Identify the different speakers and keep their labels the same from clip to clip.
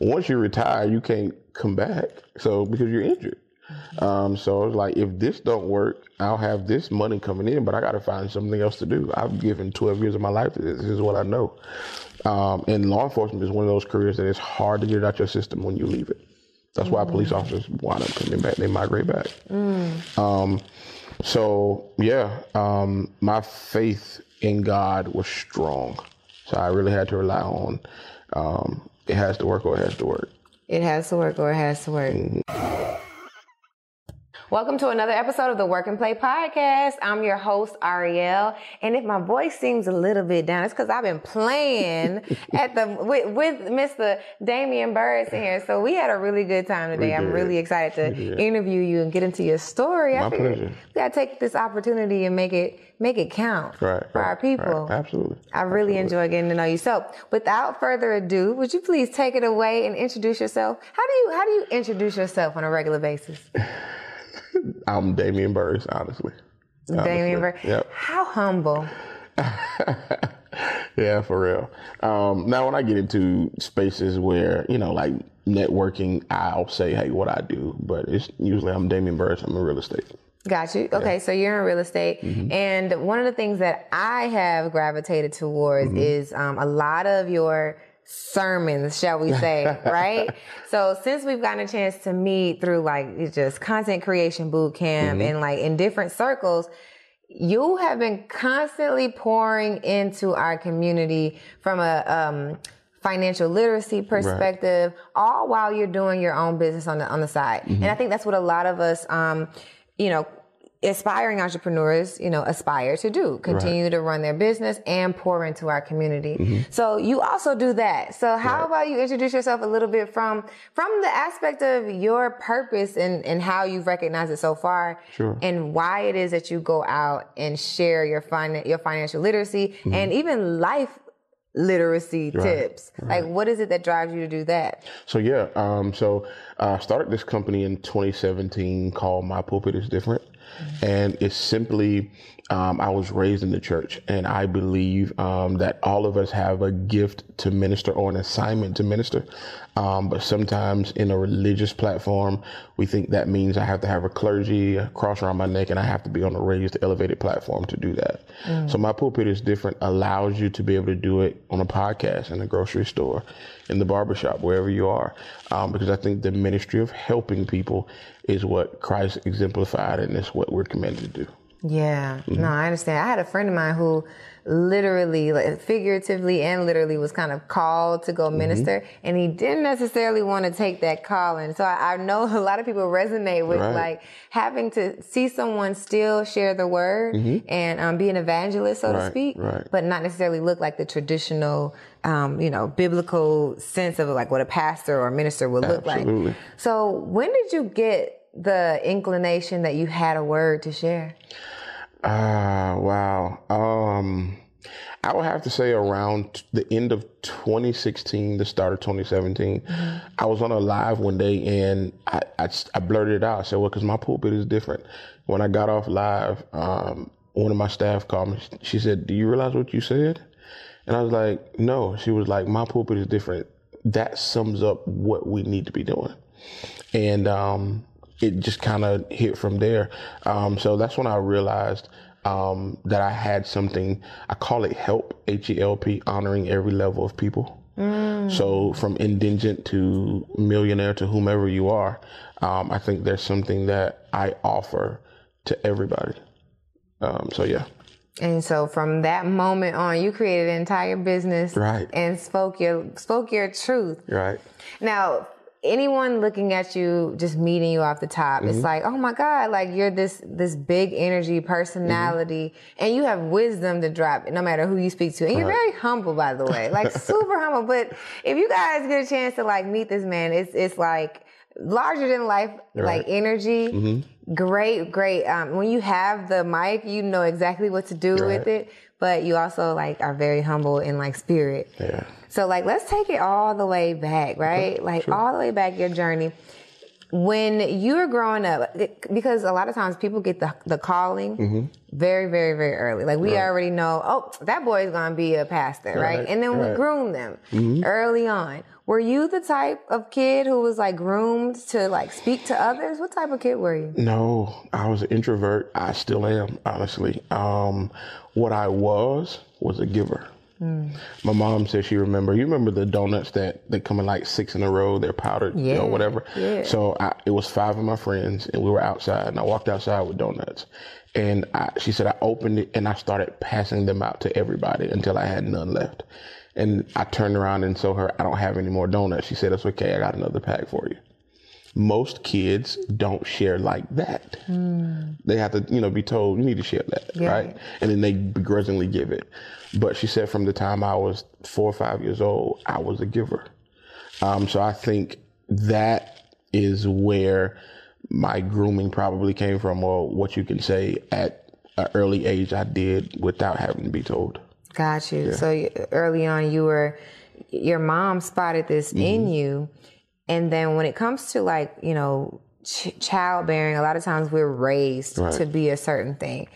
Speaker 1: once you retire, you can't come back. So because you're injured. Um, so I was like, if this don't work, I'll have this money coming in, but I got to find something else to do. I've given 12 years of my life to this. This is what I know. Um, and law enforcement is one of those careers that it's hard to get it out your system when you leave it. That's why police officers wind up coming back. They migrate back. Um, so yeah, um, my faith in God was strong. So I really had to rely on um, it has to work or it has to work.
Speaker 2: It has to work or it has to work. Mm-hmm. Welcome to another episode of the Work N' Play Podcast. I'm your host, Ariel. And if my voice seems a little bit down, it's because I've been playing at the with, with Mr. Damian Burris here. So we had a really good time today. I'm really excited to interview you and get into your story. I
Speaker 1: My
Speaker 2: figured
Speaker 1: pleasure.
Speaker 2: we gotta take this opportunity and make it make it count
Speaker 1: Right.
Speaker 2: for
Speaker 1: right,
Speaker 2: our people.
Speaker 1: right. Absolutely.
Speaker 2: I really enjoy getting to know you. So, without further ado, would you please take it away and introduce yourself? How do you how do you introduce yourself on a regular basis?
Speaker 1: I'm Damian Burris, honestly.
Speaker 2: Damian
Speaker 1: Honestly.
Speaker 2: Ver-
Speaker 1: Yep.
Speaker 2: How humble.
Speaker 1: yeah, for real. Um, now, when I get into spaces where, you know, like networking, I'll say, hey, what I do. But it's usually I'm Damian Burris. I'm in real estate.
Speaker 2: Got you. Okay, so you're in real estate,
Speaker 1: Mm-hmm.
Speaker 2: and one of the things that I have gravitated towards
Speaker 1: Mm-hmm.
Speaker 2: is um, a lot of your sermons, shall we say, right? So since we've gotten a chance to meet through like just content creation boot camp
Speaker 1: Mm-hmm.
Speaker 2: and like in different circles. You have been constantly pouring into our community from a um, financial literacy perspective, all while you're doing your own business on the on the side.
Speaker 1: Mm-hmm.
Speaker 2: And I think that's what a lot of us, um, you know, aspiring entrepreneurs, you know, aspire to do. Continue to run their business and pour into our community. So you also do that. So how
Speaker 1: Mm-hmm. Right.
Speaker 2: about you introduce yourself a little bit from from the aspect of your purpose and, and how you've recognized it so far
Speaker 1: Sure.
Speaker 2: and why it is that you go out and share your fin- your financial literacy and even life literacy tips. Like what is it that drives you to do that?
Speaker 1: So yeah, um, so I started this company in 2017 called My Pulpit is Different, and it's simply um, I was raised in the church, and I believe um, that all of us have a gift to minister or an assignment to minister. Um, but sometimes in a religious platform, we think that means I have to have a clergy, a cross around my neck, and I have to be on a raised, elevated platform to do that. So my pulpit is different, allows you to be able to do it on a podcast, in a grocery store, in the barbershop, wherever you are. Um, because I think the ministry of helping people is what Christ exemplified, and it's what we're commanded to do.
Speaker 2: Yeah,
Speaker 1: Mm-hmm.
Speaker 2: no, I understand. I had a friend of mine who literally, like, figuratively and literally was kind of called to
Speaker 1: Mm-hmm.
Speaker 2: go minister, and he didn't necessarily want to take that calling. So I, I know a lot of people resonate with
Speaker 1: Right.
Speaker 2: like having to see someone still share the word and um, be an evangelist, so to
Speaker 1: Mm-hmm.
Speaker 2: Speak,
Speaker 1: right.
Speaker 2: but not necessarily look like the traditional, um, you know, biblical sense of like what a pastor or minister would look
Speaker 1: Absolutely.
Speaker 2: like. So when did you get the inclination that you had a word to share?
Speaker 1: Ah, wow. Um, I would have to say around the end of 2016, the start of 2017, I was on a live one day and i i blurted it out. I said, well, because my pulpit is different. When I got off live, um, one of my staff called me. She said, do you realize what you said? And I was like, no. She was like, my pulpit is different. That sums up what we need to be doing. And um, it just kind of hit from there. Um, so that's when I realized um, that I had something, I call it HELP, H E L P, honoring every level of people. So from indigent to millionaire to whomever you are, um, I think there's something that I offer to everybody. Um, so yeah.
Speaker 2: And so from that moment on, you created an entire business
Speaker 1: Right.
Speaker 2: and spoke your spoke your truth.
Speaker 1: Right.
Speaker 2: Now, anyone looking at you, just meeting you off the top,
Speaker 1: Mm-hmm.
Speaker 2: it's like, oh my God, like you're this this big energy personality,
Speaker 1: Mm-hmm.
Speaker 2: and you have wisdom to drop, no matter who you speak to, and you're very humble, by the way, like super humble. But if you guys get a chance to like meet this man, it's it's like larger than life, like energy.
Speaker 1: Mm-hmm.
Speaker 2: Great, great. Um, when you have the mic, you know exactly what to do with
Speaker 1: Right.
Speaker 2: it, but you also like are very humble in like spirit.
Speaker 1: Yeah.
Speaker 2: So like let's take it all the way back, right? Like all the way back your journey. When you were growing up, because a lot of times people get the the calling
Speaker 1: Mm-hmm.
Speaker 2: very, very, very early. Like we already know, oh, that boy is gonna be a pastor, right?
Speaker 1: Right,
Speaker 2: And then we
Speaker 1: right. Mm-hmm.
Speaker 2: groom them early on. Were you the type of kid who was like groomed to like speak to others? What type of kid were you?
Speaker 1: No, I was an introvert. I still am, honestly. Um, what I was was a giver. Mm. My mom said she remember. You remember the donuts that they come in like six in a row. They're powdered, yeah, know, whatever. Yeah. So I, it was five of my friends, and we were outside, and I walked outside with donuts. And I, she said I opened it and I started passing them out to everybody until I had none left. And I turned around and told her, I don't have any more donuts. She said, It's okay. I got another pack for you. Most kids don't share like that. Mm. They have to, you know, be told, you need to share that, yeah. right? And then they begrudgingly give it. But she said from the time I was four or five years old, I was a giver. Um, so I think that is where my grooming probably came from, or what you can say at an early age I did without having to be told.
Speaker 2: Got you. Yeah. So early on, you were your mom spotted this mm-hmm. in you, and then when it comes to like you know ch- childbearing, a lot of times we're raised right. to be a certain thing.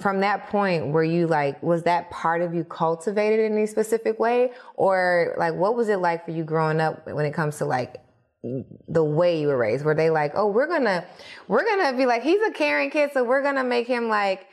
Speaker 2: From that point, were you like, was that part of you cultivated in any specific way, or like what was it like for you growing up when it comes to like the way you were raised? Were they like, oh, we're gonna, we're gonna be like, he's a caring kid, so we're gonna make him like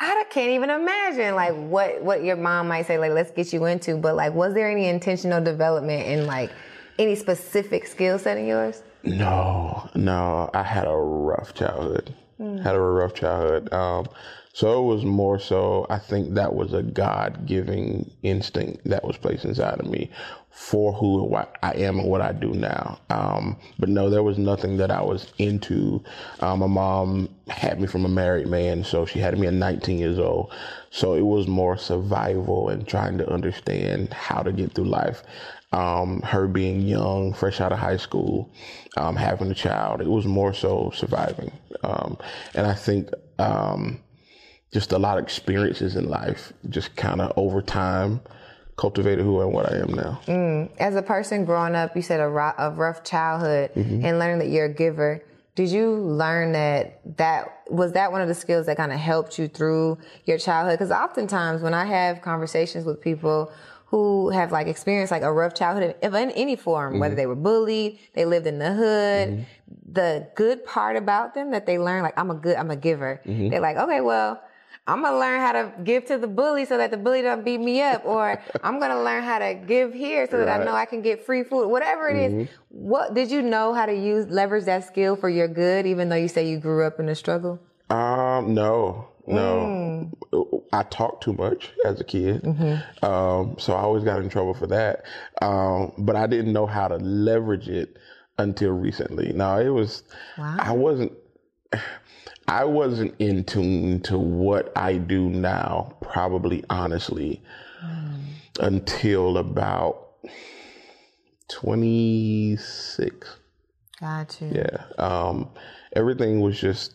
Speaker 2: I can't even imagine like what what your mom might say like let's get you into but like was there any intentional development in like any specific skill set in yours?
Speaker 1: No, no. I had a rough childhood. Mm. Had a rough childhood. Um, so it was more so. I think that was a God giving instinct that was placed inside of me for who I am and what I do now. Um, but no, there was nothing that I was into. Um, my mom had me from a married man, so she had me at 19 years old. So it was more survival and trying to understand how to get through life. Um, her being young, fresh out of high school, um, having a child, it was more so surviving. Um, and I think um, just a lot of experiences in life, just kind of over time cultivated who and what I am now.
Speaker 2: Mm. As a person growing up, you said a, ro- a rough childhood mm-hmm. and learning that you're a giver. Did you learn that that was that one of the skills that kind of helped you through your childhood? Because oftentimes when I have conversations with people who have like experienced like a rough childhood in any form, mm-hmm. whether they were bullied, they lived in the hood, mm-hmm. the good part about them that they learn, like I'm a good, I'm a giver. Mm-hmm. They're like, okay, well, I'm gonna learn how to give to the bully so that the bully don't beat me up, or I'm gonna learn how to give here so that. I know I can get free food. Whatever it mm-hmm. is. what did you know how to use leverage that skill for your good, even though you say you grew up in a struggle?
Speaker 1: Um, no, no. Mm. I talked too much as a kid, mm-hmm. um, so I always got in trouble for that. Um, but I didn't know how to leverage it until recently. Now it was, wow. I wasn't. I wasn't in tune to what I do now, probably honestly, mm. until about 26.
Speaker 2: Got you.
Speaker 1: Yeah. Um, everything was just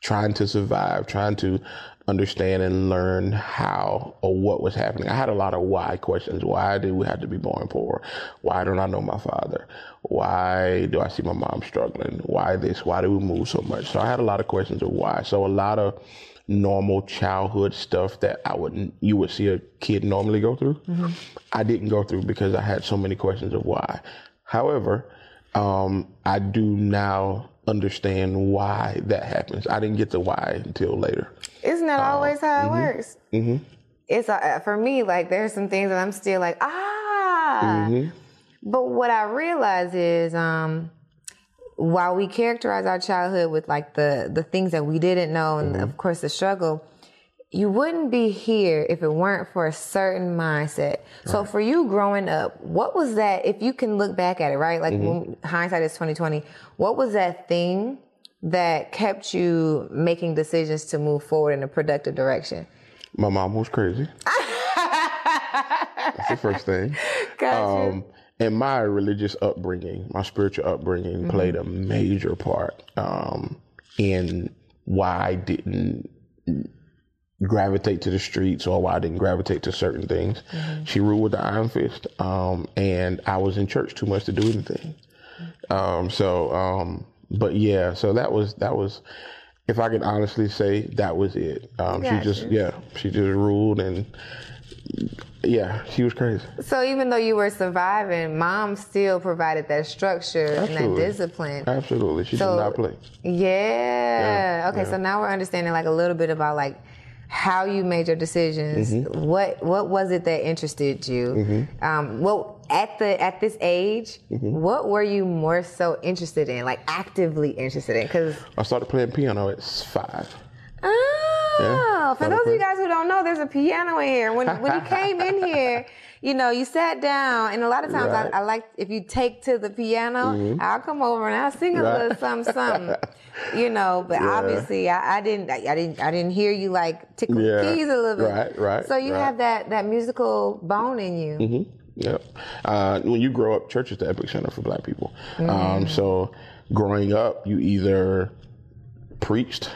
Speaker 1: trying to survive, trying to understand and learn how or what was happening. I had a lot of why questions. Why did we have to be born poor? Why don't I know my father? Why do I see my mom struggling? Why this? Why do we move so much? So I had a lot of questions of why. So a lot of normal childhood stuff that I wouldn't, you would see a kid normally go through. Mm-hmm. I didn't go through because I had so many questions of why. However, um, I do now understand why that happens. I didn't get the why until later.
Speaker 2: Isn't that uh, always how it mm-hmm, works? Mm-hmm. It's uh, for me like there's some things that I'm still like ah. Mm-hmm. But what I realize is um, while we characterize our childhood with like the the things that we didn't know and mm-hmm. of course the struggle you wouldn't be here if it weren't for a certain mindset. So right. for you growing up, what was that? If you can look back at it, right? Like mm-hmm. hindsight is twenty twenty. What was that thing that kept you making decisions to move forward in a productive direction?
Speaker 1: My mom was crazy. That's the first thing.
Speaker 2: Gotcha. Um,
Speaker 1: and my religious upbringing, my spiritual upbringing, mm-hmm. played a major part um, in why I didn't gravitate to the streets or why I didn't gravitate to certain things. Mm-hmm. She ruled with the iron fist. Um, and I was in church too much to do anything. Um, so, um, but yeah, so that was, that was, if I can honestly say that was it. Um, she just, you. yeah, she just ruled and Yeah, she was crazy.
Speaker 2: So even though you were surviving, mom still provided that structure and that discipline.
Speaker 1: Absolutely, she
Speaker 2: So-
Speaker 1: did not play.
Speaker 2: Yeah. okay,
Speaker 1: yeah.
Speaker 2: so now we're understanding like a little bit about like how you made your decisions.
Speaker 1: Mm-hmm.
Speaker 2: What what was it that interested you? Um, well, at the at this age,
Speaker 1: Mm-hmm.
Speaker 2: what were you more so interested in, like actively interested in? Because
Speaker 1: I started playing piano at five.
Speaker 2: oh,
Speaker 1: Yeah,
Speaker 2: for those of you guys who don't know, there's a piano in here. When when you came in here. You know, you sat down, and a lot of times
Speaker 1: Right. Mm-hmm.
Speaker 2: I, I like if you take to the piano, I'll come over and I'll sing a
Speaker 1: Right.
Speaker 2: little something, something. you know, but
Speaker 1: Yeah.
Speaker 2: obviously I, I didn't, I, I didn't, I didn't hear you like tickle
Speaker 1: Yeah.
Speaker 2: keys a little bit.
Speaker 1: Right, right,
Speaker 2: So you
Speaker 1: right.
Speaker 2: have that that musical bone in you.
Speaker 1: hmm Yep. Uh, when you grow up, church is the epic center for black people.
Speaker 2: Mm-hmm.
Speaker 1: Um, so growing up, you either preached,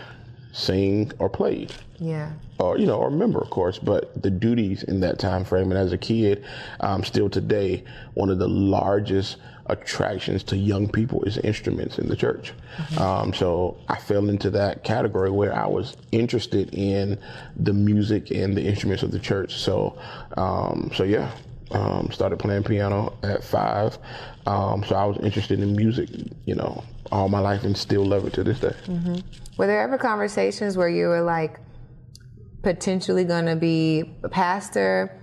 Speaker 1: sang, or played.
Speaker 2: Yeah.
Speaker 1: or you know, or member, of course, but the duties in that time frame, and as a kid, um, still today, one of the largest attractions to young people is instruments in the church. Um, so I fell into that category where I was interested in the music and the instruments of the church. So, um, so yeah. Um, started playing piano at five, um, so I was interested in music, you know, all my life, and still love it to this day.
Speaker 2: Were there ever conversations where you were like potentially gonna be a pastor?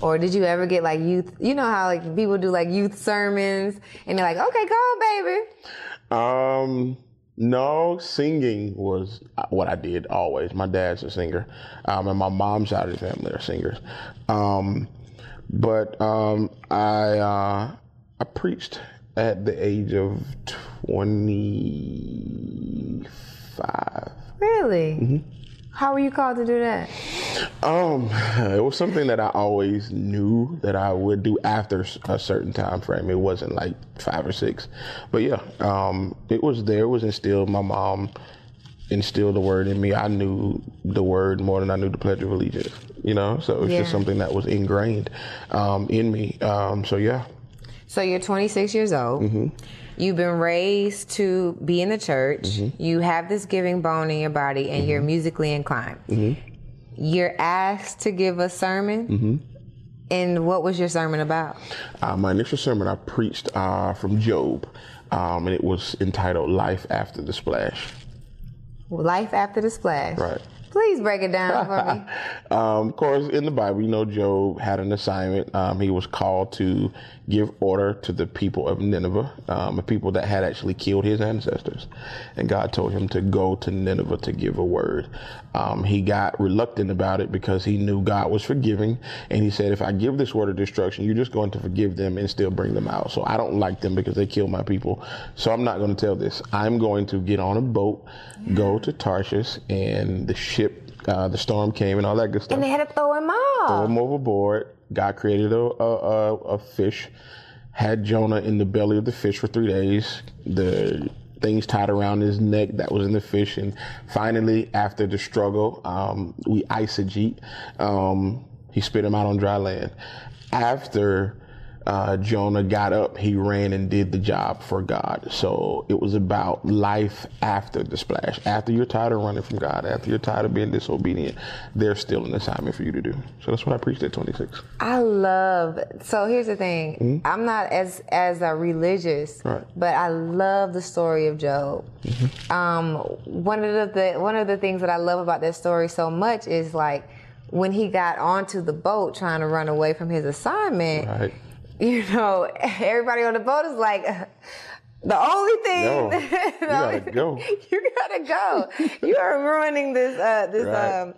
Speaker 2: Or did you ever get like youth? You know how like people do like youth sermons, and they're like, "Okay, go on, baby."
Speaker 1: Um, no, singing was what I did always. My dad's a singer, um, and my mom's side of the family are singers. Um, but um, I uh, I preached at the age of twenty five.
Speaker 2: Really? How were you called to do that?
Speaker 1: Um, it was something that I always knew that I would do after a certain time frame. It wasn't like five or six, but yeah, um, it was there. It was instilled. My mom instilled the word in me. I knew the word more than I knew the Pledge of Allegiance. You know, so it's
Speaker 2: Yeah.
Speaker 1: just something that was ingrained um, in me. Um, so yeah,
Speaker 2: So you're 26 years old. You've been raised to be in the church. You have this giving bone in your body, and you're musically inclined. You're asked to give a sermon. And what was your sermon about?
Speaker 1: uh, my initial sermon I preached uh, from Job, um, and it was entitled "Life After the Splash."
Speaker 2: Life after the splash.
Speaker 1: Right.
Speaker 2: Please break it down for me.
Speaker 1: Um, of course, in the Bible, you know, Job had an assignment. Um, he was called to give order to the people of Nineveh, um, a people that had actually killed his ancestors. And God told him to go to Nineveh to give a word. Um, he got reluctant about it because he knew God was forgiving. And he said, if I give this word of destruction, you're just going to forgive them and still bring them out. So I don't like them because they killed my people. So I'm not going to tell this. I'm going to get on a boat, go to Tarshish, and the ship, uh, the storm came and all that good stuff
Speaker 2: And they had to throw him
Speaker 1: throw him overboard. God created a, a, a, fish, had Jonah in the belly of the fish for three days. The things tied around his neck that was in the fish. And finally, after the struggle, um, we eisegete. Um, he spit him out on dry land. After uh, Jonah got up, he ran and did the job for God. So it was about life after the splash. After you're tired of running from God, after you're tired of being disobedient, there's still an assignment for you to do. So that's what I preached at 26.
Speaker 2: I love. So here's the thing. I'm not as as a religious,
Speaker 1: Right.
Speaker 2: but I love the story of Job. Um, one of the, the one of the things that I love about that story so much is like when he got onto the boat trying to run away from his assignment.
Speaker 1: Right.
Speaker 2: You know, everybody on the boat is like. The only thing, the
Speaker 1: You gotta
Speaker 2: only-
Speaker 1: go.
Speaker 2: you gotta go. you are ruining this uh, this
Speaker 1: Right.
Speaker 2: um,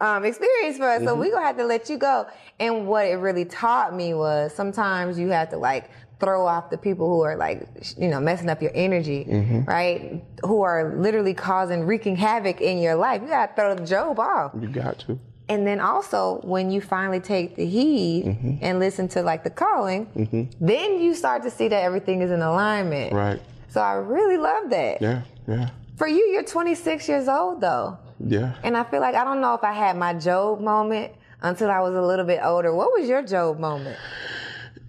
Speaker 2: um, experience for us. So we gonna have to let you go. And what it really taught me was sometimes you have to like throw off the people who are like you know messing up your energy, right? Who are literally causing wreaking havoc in your life. You gotta throw the Job off.
Speaker 1: You got to.
Speaker 2: And then also when you finally take the heed
Speaker 1: Mm-hmm.
Speaker 2: and listen to like the calling, then you start to see that everything is in alignment.
Speaker 1: Right.
Speaker 2: So I really love that.
Speaker 1: Yeah. Yeah.
Speaker 2: For you, you're 26 years old though.
Speaker 1: Yeah.
Speaker 2: And I feel like I don't know if I had my Job moment until I was a little bit older. What was your Job moment?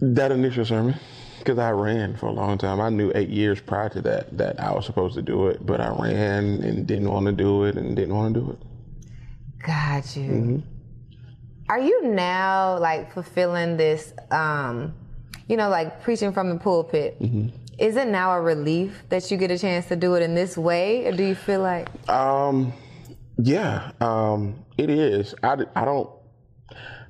Speaker 1: That initial sermon, because I ran for a long time. I knew eight years prior to that that I was supposed to do it, but I ran and didn't want to do it and didn't want to do it.
Speaker 2: Got you.
Speaker 1: Mm-hmm.
Speaker 2: Are you now like fulfilling this, um, you know, like preaching from the pulpit? Is it now a relief that you get a chance to do it in this way, or do you feel like?
Speaker 1: Um, yeah, um, it is. I, I don't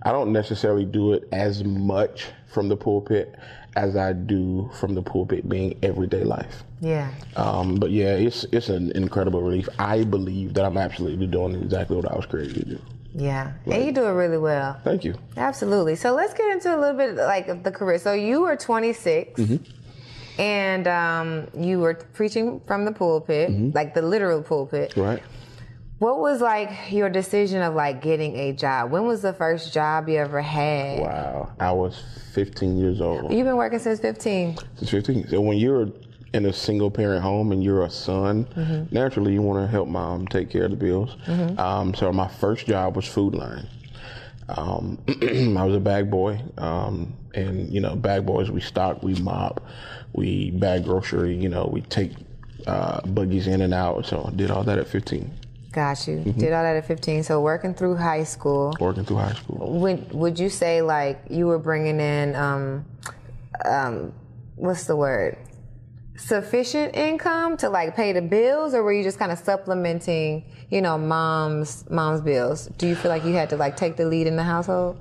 Speaker 1: I don't necessarily do it as much from the pulpit as I do from the pulpit being everyday life.
Speaker 2: Yeah.
Speaker 1: Um, but yeah, it's it's an incredible relief. I believe that I'm absolutely doing exactly what I was created to do.
Speaker 2: Yeah. And you do it really well.
Speaker 1: Thank you.
Speaker 2: Absolutely. So let's get into a little bit like the career. So you were 26 and um, you were preaching from the pulpit, like the literal pulpit.
Speaker 1: Right.
Speaker 2: What was like your decision of like getting a job? When was the first job you ever had?
Speaker 1: Wow. I was 15 years old.
Speaker 2: You've been working since 15.
Speaker 1: Since 15. So when you're in a single parent home and you're a son, naturally you want to help mom take care of the bills. Um, so my first job was Food Lion. Um, I was a bag boy, um, and you know, bag boys we stock, we mop, we bag grocery. You know, we take uh, buggies in and out. So I did all that at 15,
Speaker 2: Got you. Did all that at 15. So working through high school.
Speaker 1: working through high school.
Speaker 2: When, would you say like you were bringing in, um, um, what's the word? Sufficient income to like pay the bills, or were you just kind of supplementing, you know, mom's mom's bills? Do you feel like you had to like take the lead in the household?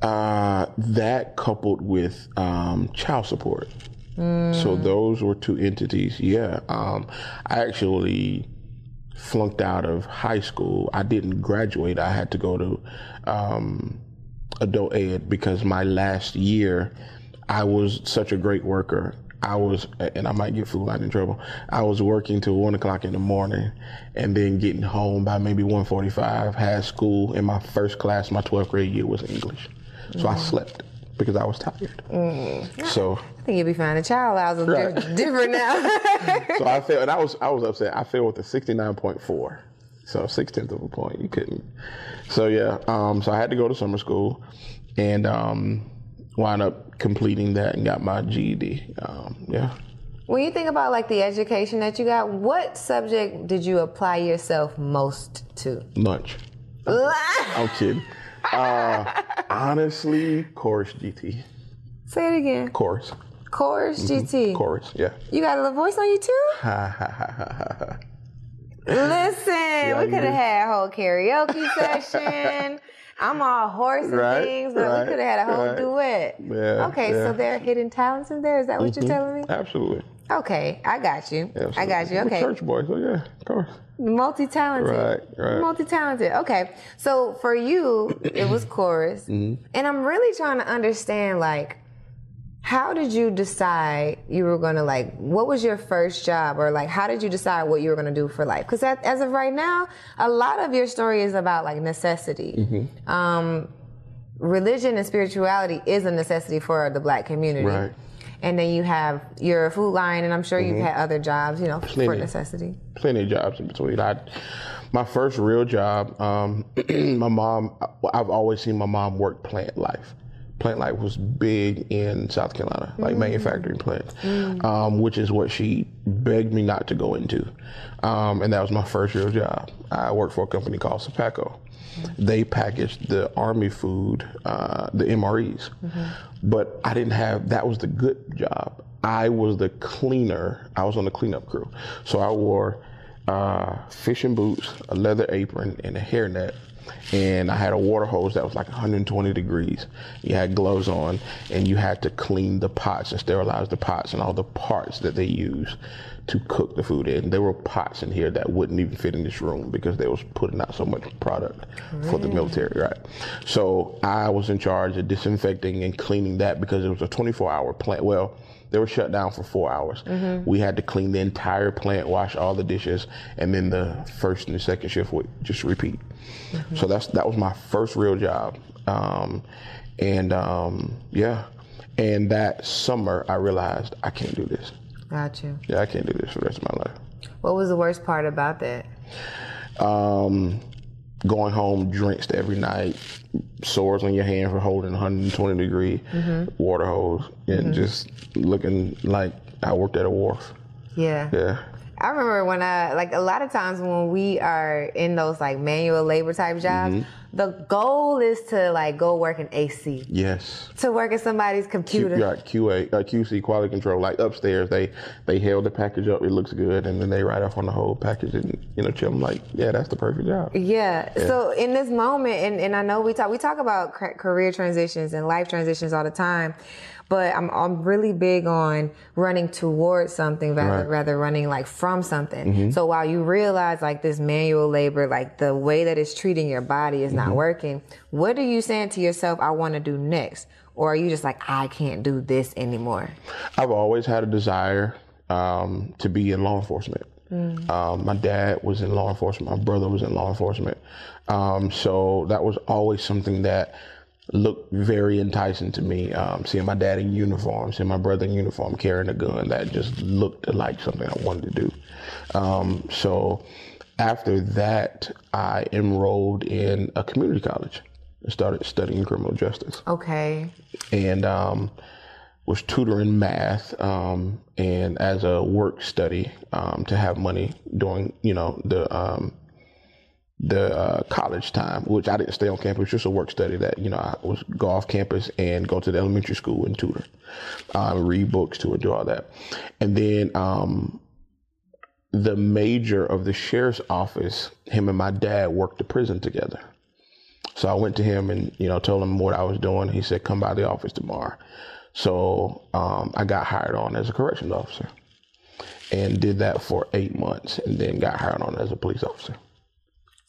Speaker 1: Uh, that coupled with um, child support. So those were two entities. Yeah. Um, I actually flunked out of high school. I didn't graduate. I had to go to um, adult ed because my last year, I was such a great worker. I was, and I might get Food Lion in trouble. I was working till one o'clock in the morning, and then getting home by maybe one forty-five. Had school, and my first class, my twelfth grade year was English, so I slept because I was tired. So,
Speaker 2: I think you'll be fine. The child allows is
Speaker 1: Right.
Speaker 2: different now.
Speaker 1: so I failed, and I was I was upset. I failed with a sixty-nine point four, so six tenths of a point. You couldn't. So yeah, um, so I had to go to summer school, and um, wound up completing that and got my GED. Um, yeah.
Speaker 2: when you think about like the education that you got, what subject did you apply yourself most to?
Speaker 1: Lunch. I'm kidding. Uh, honestly, chorus GT.
Speaker 2: Say it again.
Speaker 1: Chorus.
Speaker 2: Chorus GT.
Speaker 1: Chorus. Yeah.
Speaker 2: You got a little voice on you too?
Speaker 1: Ha ha ha ha ha. ha.
Speaker 2: Listen, we could have had a whole karaoke session. I'm all hoarse and
Speaker 1: Right,
Speaker 2: things, but
Speaker 1: right,
Speaker 2: we could have had a whole
Speaker 1: right.
Speaker 2: duet.
Speaker 1: Yeah,
Speaker 2: okay, so
Speaker 1: yeah. Mm-hmm.
Speaker 2: there are hidden talents in there. Is that what you're telling me?
Speaker 1: Absolutely.
Speaker 2: Okay, I got you. I got you.
Speaker 1: I'm a
Speaker 2: Okay,
Speaker 1: church boy, so yeah, of course.
Speaker 2: multi-talented.
Speaker 1: Right, right.
Speaker 2: Multi-talented. Okay, so for you, it was chorus,
Speaker 1: Mm-hmm.
Speaker 2: and I'm really trying to understand, like, how did you decide you were gonna like? What was your first job, or like, how did you decide what you were gonna do for life? Because as of right now, a lot of your story is about like necessity.
Speaker 1: Mm-hmm.
Speaker 2: Um, religion and spirituality is a necessity for the black community.
Speaker 1: Right.
Speaker 2: And then you have your Food Lion, and I'm sure you've had other jobs, you know, for necessity.
Speaker 1: plenty of jobs in between. I, my first real job, um, my mom. I've always seen my mom work plant life. Plant life was big in South Carolina, like manufacturing plants, um, which is what she begged me not to go into, um, and that was my first real job. I worked for a company called SOPAKCO. They packaged the army food, uh, the MREs, but I didn't have. That was the good job. I was the cleaner. I was on the cleanup crew, so I wore uh, fishing boots, a leather apron, and a hairnet. And I had a water hose that was like 120 degrees. You had gloves on, and you had to clean the pots and sterilize the pots and all the parts that they use to cook the food in. There were pots in here that wouldn't even fit in this room because they was putting out so much product for the military, right? So I was in charge of disinfecting and cleaning that because it was a 24-hour plant. Well, they were shut down for four hours. We had to clean the entire plant, wash all the dishes, and then the first and the second shift would just repeat. So that's that was my first real job, um, and um, yeah, and that summer I realized I can't do this.
Speaker 2: Got you.
Speaker 1: Yeah, I can't do this for the rest of my life.
Speaker 2: What was the worst part about that?
Speaker 1: Um, going home drenched every night, sores on your hand for holding 120 degree mm-hmm. water hose, and mm-hmm. just looking like I worked at a wharf.
Speaker 2: Yeah.
Speaker 1: Yeah.
Speaker 2: I remember when I like a lot of times when we are in those like manual labor type jobs, mm-hmm. The goal is to like go work in AC,
Speaker 1: Yes.
Speaker 2: to work in somebody's computer.
Speaker 1: Q, QA, uh, QC, quality control. Like upstairs, they they held the package up. It looks good, and then they write off on the whole package and you know, chill. I'm like, yeah, that's the perfect job.
Speaker 2: Yeah. So in this moment, and, and I know we talk we talk about career transitions and life transitions all the time, but I'm I'm really big on running towards something rather
Speaker 1: Right.
Speaker 2: rather running like from something. So while you realize like this manual labor, like the way that it's treating your body is not working, what are you saying to yourself? I want to do next, or are you just like I can't do this anymore?
Speaker 1: I've always had a desire um, to be in law enforcement. Um, my dad was in law enforcement. My brother was in law enforcement. Um, so that was always something that looked very enticing to me. Um, seeing my dad in uniform, seeing my brother in uniform carrying a gun, that just looked like something I wanted to do. Um, so after that, I enrolled in a community college and started studying criminal justice
Speaker 2: Okay.
Speaker 1: and um, was tutoring math um, and as a work study um, to have money during you know the um, the uh, college time, which I didn't stay on campus, just a work study that you know I was go off campus and go to the elementary school and tutor, um, read books to do all that, and then um, the major of the sheriff's office, him and my dad worked the prison together. So I went to him and you know told him what I was doing. He said, "Come by the office tomorrow." So um, I got hired on as a corrections officer, and did that for eight months, and then got hired on as a police officer.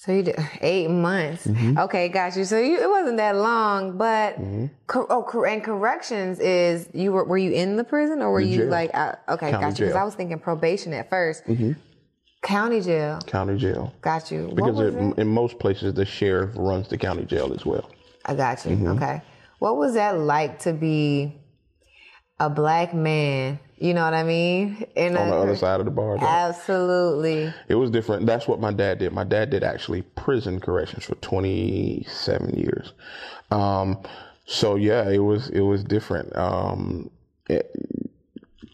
Speaker 2: So you did eight months.
Speaker 1: Mm-hmm.
Speaker 2: Okay, got you. So you, it wasn't that long, but cor- oh, cor- and corrections is you were were you in the prison or were you
Speaker 1: jail.
Speaker 2: like out, okay,
Speaker 1: County
Speaker 2: got you? Because. I was thinking probation at 1st County jail,
Speaker 1: County jail,
Speaker 2: got you.
Speaker 1: because it,
Speaker 2: it?
Speaker 1: in most places the sheriff runs the county jail as well.
Speaker 2: I got you.
Speaker 1: Mm-hmm.
Speaker 2: Okay, what was that like to be a black man? You know what I mean? In
Speaker 1: On
Speaker 2: a-
Speaker 1: the other side of the bar, though.
Speaker 2: Absolutely.
Speaker 1: it was different. That's what my dad did. My dad did actually prison corrections for 27 years. Um, so yeah, it was it was different. Um, it-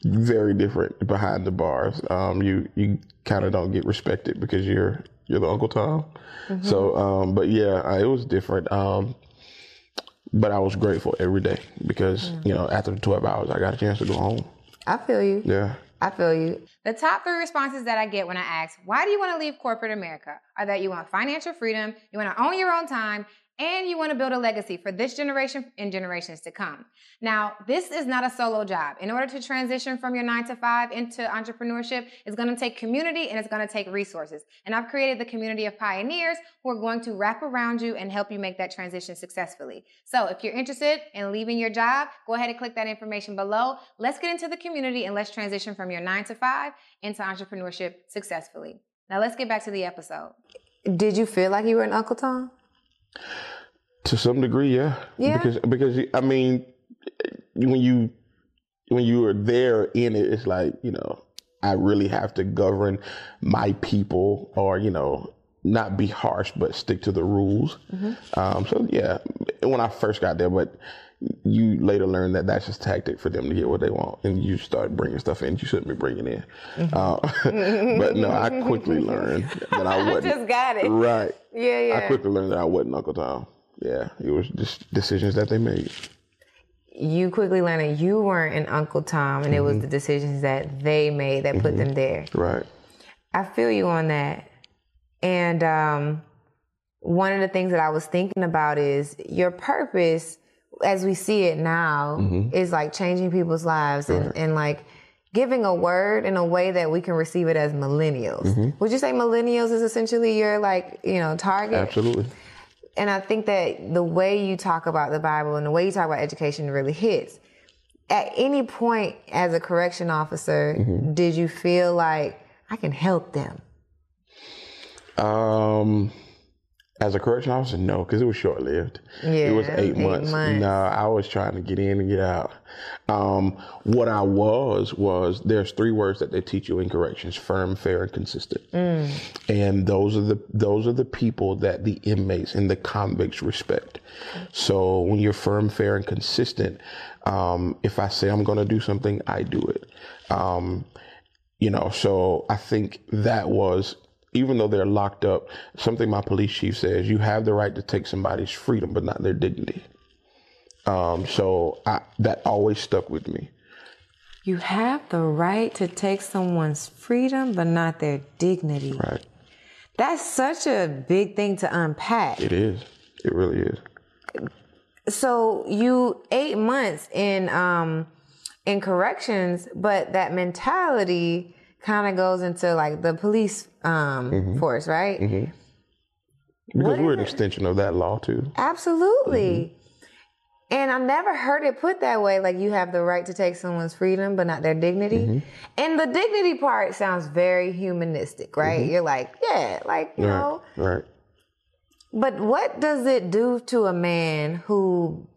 Speaker 1: very different behind the bars. Um, you you kind of don't get respected because you're you're the Uncle Tom. So, um, but yeah, uh, it was different. Um, but I was grateful every day because you know after the 12 hours, I got a chance to go home.
Speaker 2: I feel you.
Speaker 1: Yeah.
Speaker 2: I feel you.
Speaker 3: The top three responses that I get when I ask, why do you want to leave corporate America? Are that you want financial freedom, you want to own your own time, and you want to build a legacy for this generation and generations to come. Now, this is not a solo job. In order to transition from your nine to five into entrepreneurship, it's going to take community and it's going to take resources. And I've created the community of pioneers who are going to wrap around you and help you make that transition successfully. So if you're interested in leaving your job, go ahead and click that information below. Let's get into the community and let's transition from your nine to five into entrepreneurship successfully. Now let's get back to the episode.
Speaker 2: Did you feel like you were an Uncle Tom?
Speaker 1: To some degree, yeah.
Speaker 2: Yeah?
Speaker 1: Because because I mean, when you when you are there in it, it's like you know, I really have to govern my people, or you know, not be harsh, but stick to the rules. Um, so yeah, when I first got there, but you later learn that that's just tactic for them to get what they want, and you start bringing stuff in you shouldn't be bringing in. Uh, but no, I quickly learned that I wasn't.
Speaker 2: Just got it.
Speaker 1: Right.
Speaker 2: Yeah, yeah.
Speaker 1: I quickly learned that I wasn't Uncle Tom. Yeah, it was just decisions that they made.
Speaker 2: you quickly learned that you weren't an Uncle Tom, and it was the decisions that they made that put them there.
Speaker 1: Right.
Speaker 2: I feel you on that. And um, one of the things that I was thinking about is your purpose, as we see it now, mm-hmm. is like changing people's lives and, and like giving a word in a way that we can receive it as millennials. Mm-hmm. Would you say millennials is essentially your like, you know, target?
Speaker 1: Absolutely.
Speaker 2: And I think that the way you talk about the Bible and the way you talk about education really hits. At any point as a correction officer, mm-hmm. did you feel like I can help them?
Speaker 1: Um, as a correction officer, no, because it was short lived. it was eight,
Speaker 2: eight
Speaker 1: months.
Speaker 2: months.
Speaker 1: No, I was trying to get in and get out. Um, what I was was there's three words that they teach you in corrections: firm, fair, and consistent. And those are the those are the people that the inmates and the convicts respect. So when you're firm, fair, and consistent, um, if I say I'm going to do something, I do it. Um, you know, so I think that was even though they're locked up, something my police chief says, you have the right to take somebody's freedom, but not their dignity. Um, so I, that always stuck with me.
Speaker 2: You have the right to take someone's freedom, but not their dignity.
Speaker 1: Right.
Speaker 2: That's such a big thing to unpack.
Speaker 1: It is. It really is.
Speaker 2: So you eight months in um in corrections, but that mentality kind of goes into like the police um mm-hmm. force, right? Mm-hmm.
Speaker 1: Because
Speaker 2: What
Speaker 1: we're an extension of that law too.
Speaker 2: Absolutely. Mm-hmm. And I never heard it put that way, like you have the right to take someone's freedom, but not their dignity. And the dignity part sounds very humanistic, right? You're like, yeah, like, you know.
Speaker 1: Right. Right.
Speaker 2: But what does it do to a man who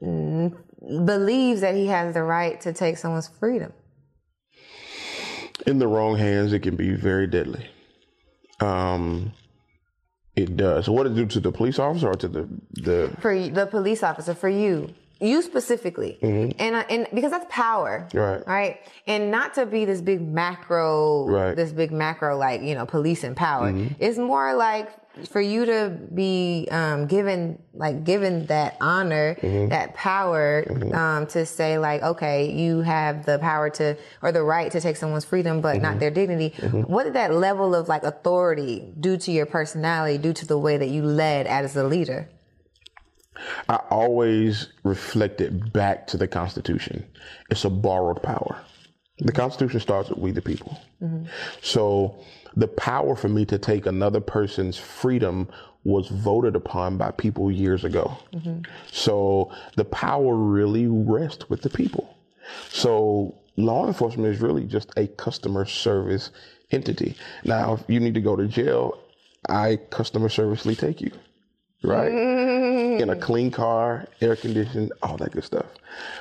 Speaker 2: believes that he has the right to take someone's freedom?
Speaker 1: In the wrong hands, it can be very deadly. Um, it does. So what it do to the police officer or to the the?
Speaker 2: For the police officer, for you, you specifically, mm-hmm. and I, and because that's power,
Speaker 1: Right.
Speaker 2: Right, and not to be this big macro,
Speaker 1: Right.
Speaker 2: this big macro like you know police and power. Mm-hmm. It's more like for you to be um, given like given that honor, mm-hmm. that power mm-hmm. um, to say like, okay, you have the power to or the right to take someone's freedom, but not mm-hmm. their dignity. What did that level of like authority do to your personality, due to the way that you led as a leader?
Speaker 1: I always reflect it back to the Constitution. It's a borrowed power. The Constitution starts with we the people. So the power for me to take another person's freedom was voted upon by people years ago. Mm-hmm. So the power really rests with the people. So law enforcement is really just a customer service entity. Now, if you need to go to jail, I customer servicely take you, right? In a clean car, air conditioned, all that good stuff.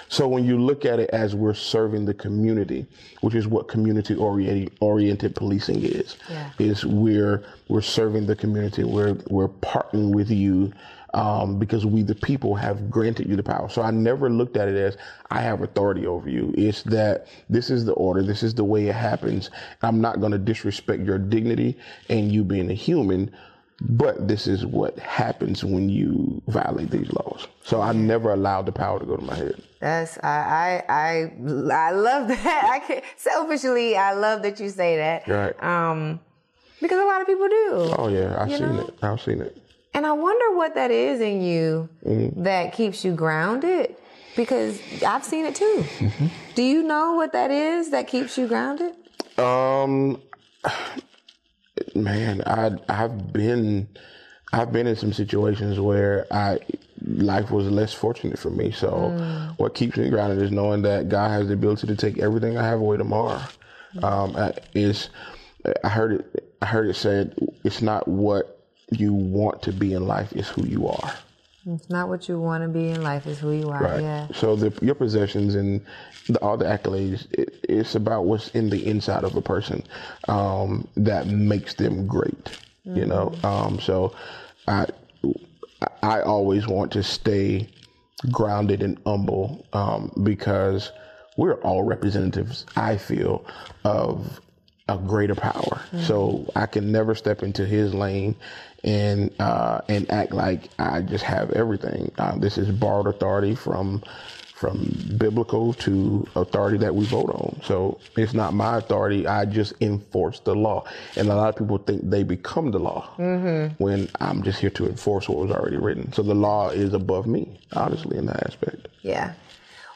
Speaker 1: So when you look at it as we're serving the community, which is what community oriented oriented policing is,
Speaker 2: Yeah.
Speaker 1: is we're we're serving the community. We're we're partnering with you um, because we the people have granted you the power. So I never looked at it as I have authority over you. It's that this is the order, this is the way it happens. I'm not going to disrespect your dignity and you being a human. But this is what happens when you violate these laws. So I never allowed the power to go to my head.
Speaker 2: That's I I I, I love that. I can selfishly I love that you say that.
Speaker 1: Right.
Speaker 2: Um, because a lot of people do.
Speaker 1: Oh yeah, I've seen
Speaker 2: know?
Speaker 1: it. I've seen it.
Speaker 2: And I wonder what that is in you
Speaker 1: Mm-hmm.
Speaker 2: that keeps you grounded. Because I've seen it too.
Speaker 1: Mm-hmm.
Speaker 2: Do you know what that is that keeps you grounded?
Speaker 1: Um, man, I I've been I've been in some situations where I life was less fortunate for me. So what keeps me grounded is knowing that God has the ability to take everything I have away tomorrow. Um, I- is I heard it I heard it said it's not what you want to be in life, it's who you are.
Speaker 2: It's not what you want to be in life, it's who you are.
Speaker 1: Right.
Speaker 2: Yeah.
Speaker 1: So the, your possessions and the, all the accolades, it, it's about what's in the inside of a person um, that makes them great. You know. Um, so I I always want to stay grounded and humble um, because we're all representatives. I feel of a greater power. So I can never step into his lane and uh, and act like I just have everything. Uh, this is borrowed authority from from biblical to authority that we vote on. So it's not my authority. I just enforce the law. And a lot of people think they become the law mm-hmm. when I'm just here to enforce what was already written. So the law is above me, honestly, in that aspect.
Speaker 2: Yeah.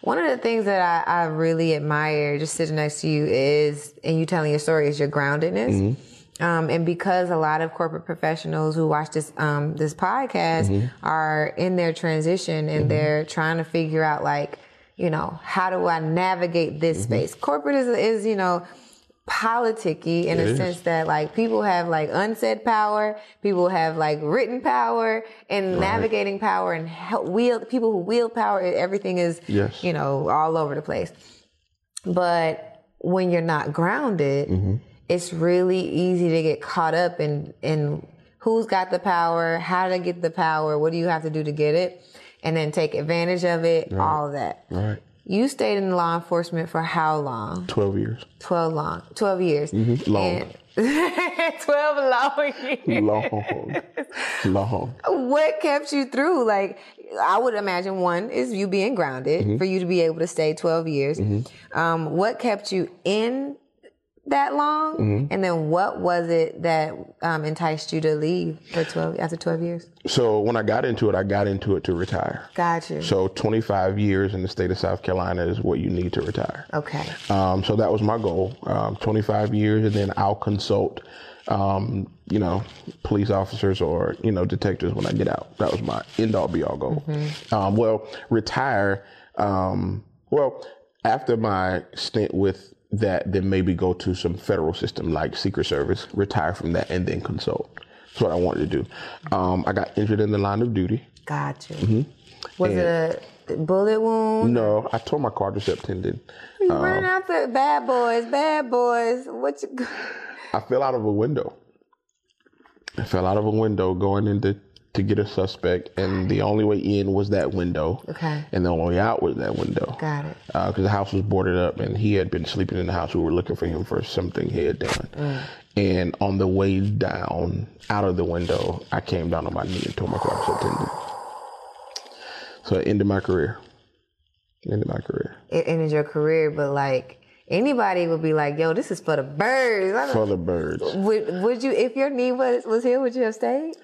Speaker 2: One of the things that I, I really admire just sitting next to you is, and you telling your story, is your groundedness. Mm-hmm. Um, and because a lot of corporate professionals who watch this um, this podcast are in their transition and they're trying to figure out like, you know, how do I navigate this space? Corporate is is you know politicky in
Speaker 1: It
Speaker 2: a
Speaker 1: is.
Speaker 2: sense that like people have like unsaid power, people have like written power and navigating power and help wield people who wield power. Everything is
Speaker 1: Yes.
Speaker 2: you know all over the place. But when you're not grounded,
Speaker 1: Mm-hmm.
Speaker 2: It's really easy to get caught up in in who's got the power, how to get the power, what do you have to do to get it, and then take advantage of it, all of that.
Speaker 1: Right.
Speaker 2: You stayed in law enforcement for how long?
Speaker 1: 12 years.
Speaker 2: 12 long. 12 years.
Speaker 1: Mm-hmm. Long.
Speaker 2: And 12 long years.
Speaker 1: Long. Long.
Speaker 2: What kept you through? Like, I would imagine one is you being grounded
Speaker 1: Mm-hmm.
Speaker 2: for you to be able to stay 12 years. Um, what kept you in that long?
Speaker 1: Mm-hmm.
Speaker 2: And then what was it that um, enticed you to leave for 12 after 12 years?
Speaker 1: So when I got into it, I got into it to retire.
Speaker 2: Got you.
Speaker 1: So 25 years in the state of South Carolina is what you need to retire.
Speaker 2: okay.
Speaker 1: Um, so that was my goal. Um, 25 years, and then I'll consult, um, you know, police officers or you know detectives when I get out. That was my end all be all goal. Um, well, retire. Um, well, after my stint with that, then maybe go to some federal system like Secret Service, retire from that, and then consult. That's what I wanted to do. Um, I got injured in the line of duty.
Speaker 2: Got you.
Speaker 1: Mm-hmm.
Speaker 2: Was it a bullet wound?
Speaker 1: No, I tore my quadricep tendon.
Speaker 2: You running after bad boys, bad boys. What you?
Speaker 1: I fell out of a window. I fell out of a window going into to get a suspect, and the only way in was that window.
Speaker 2: Okay.
Speaker 1: And the only way out was that window.
Speaker 2: Got it.
Speaker 1: Because the house was boarded up, and he had been sleeping in the house. We were looking for him for something he had done.
Speaker 2: Mm.
Speaker 1: And on the way down out of the window, I came down on my knee and tore my quadricep tendon. So it ended my career. Ended my career.
Speaker 2: It ended your career, but like anybody would be like, "Yo, this is for the birds."
Speaker 1: For the birds.
Speaker 2: Would would you, if your knee was was here, would you have stayed?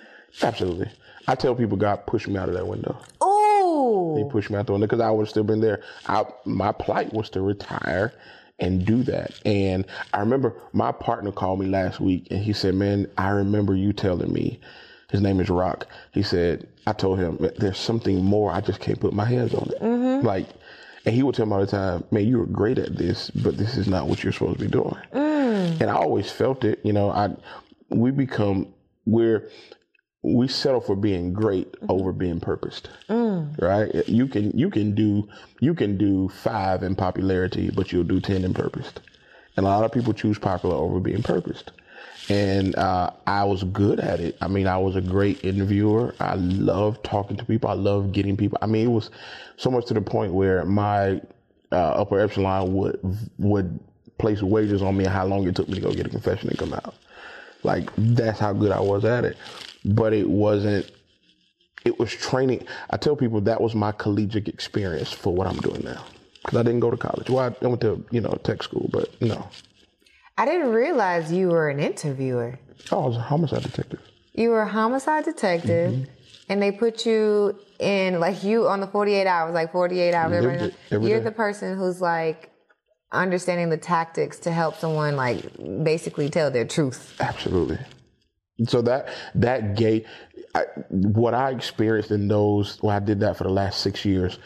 Speaker 1: Absolutely. I tell people God pushed me out of that window. Oh.
Speaker 2: He
Speaker 1: pushed me out the window because I would have still been there. I, my plight was to retire and do that. And I remember my partner called me last week and he said, Man, I remember you telling me, his name is Rock. He said, I told him, There's something more. I just can't put my hands on it. Mm-hmm. Like, and he would tell me all the time, Man, you were great at this, but this is not what you're supposed to be doing. Mm. And I always felt it. You know, I we become, we're, we settle for being great over being purposed right? You can you can do you can do five in popularity but you'll do 10 in purposed. And a lot of people choose popular over being purposed. And uh, i was good at it. I mean i was a great interviewer. I loved talking to people. I loved getting people. I mean it was so much to the point where my uh, upper epsilon would would place wagers on me how long it took me to go get a confession and come out like that's how good I was at it. But it wasn't. It was training. I tell people that was my collegiate experience for what I'm doing now. Because I didn't go to college. Well, I went to you know tech school, but no.
Speaker 2: I didn't realize you were an interviewer.
Speaker 1: Oh, I was a homicide detective.
Speaker 2: You were a homicide detective,
Speaker 1: Mm-hmm.
Speaker 2: and they put you in like you on the forty eight hours, like forty eight hours.
Speaker 1: Lived
Speaker 2: everybody
Speaker 1: it
Speaker 2: knows.
Speaker 1: every
Speaker 2: You're
Speaker 1: day.
Speaker 2: the person who's like understanding the tactics to help someone like basically tell their truth.
Speaker 1: Absolutely. So that that gate, I, what I experienced in those, well, I did that for the last six years.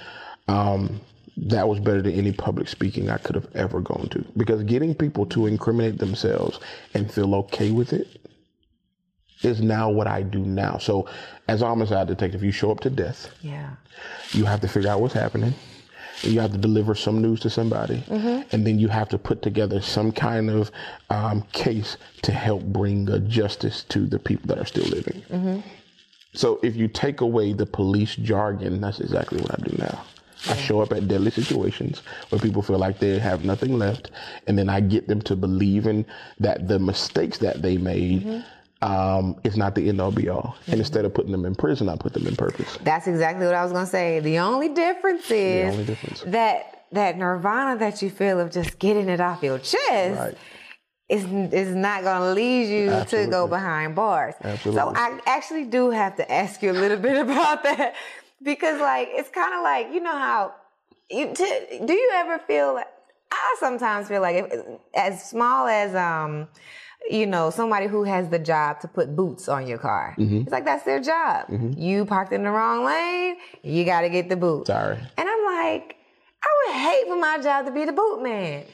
Speaker 1: Um, that was better than any public speaking I could have ever gone to. Because getting people to incriminate themselves and feel okay with it is now what I do now. So, as a homicide detective, you show up to death.
Speaker 2: Yeah.
Speaker 1: You have to figure out what's happening. You have to deliver some news to somebody, and then you have to put together some kind of um, case to help bring uh, justice to the people that are still living. So if you take away the police jargon, that's exactly what I do now. I show up at deadly situations where people feel like they have nothing left, and then I get them to believe in that the mistakes that they made um, is not the end all be all. And instead of putting them in prison, I put them in purpose.
Speaker 2: That's exactly what I was gonna say. The only difference is
Speaker 1: only difference.
Speaker 2: that that nirvana that you feel of just getting it off your chest
Speaker 1: Right.
Speaker 2: is is not gonna lead you to go behind bars.
Speaker 1: Absolutely.
Speaker 2: So I actually do have to ask you a little bit about that because like it's kind of like you know how you t- do you ever feel like I sometimes feel like if, as small as um you know somebody who has the job to put boots on your car. Mm-hmm. It's like that's their job. Mm-hmm. You parked in the wrong lane you got to get the boot.
Speaker 1: Sorry.
Speaker 2: and i'm like i would hate for my job to be the boot man.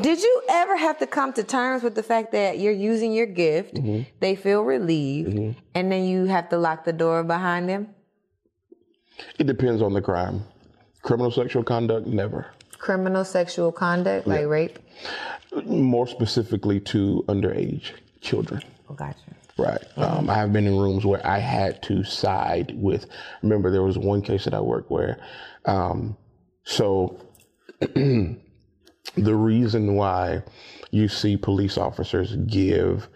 Speaker 2: Did you ever have to come to terms with the fact that you're using your gift mm-hmm. they feel relieved and then you have to lock the door behind them?
Speaker 1: It depends on the crime. Criminal sexual conduct, never.
Speaker 2: Criminal sexual conduct like rape
Speaker 1: More specifically to underage children.
Speaker 2: oh gotcha
Speaker 1: Right. Um, I have been in rooms where I had to side with. Remember, there was one case that I worked where um, So the reason why you see police officers give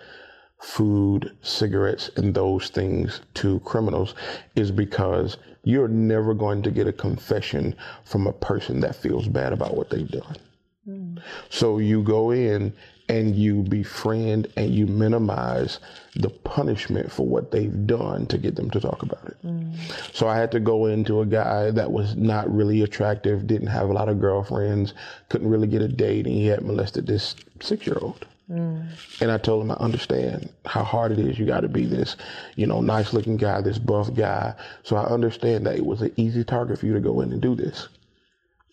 Speaker 1: food, cigarettes, and those things to criminals is because you're never going to get a confession from a person that feels bad about what they've done. Hmm. So you go in and you befriend and you minimize the punishment for what they've done to get them to talk about it. Hmm. So I had to go into a guy that was not really attractive, didn't have a lot of girlfriends, couldn't really get a date, and he had molested this six year old. Mm. And I told him I understand how hard it is. You got to be this, you know, nice looking guy, this buff guy. So I understand that it was an easy target for you to go in and do this.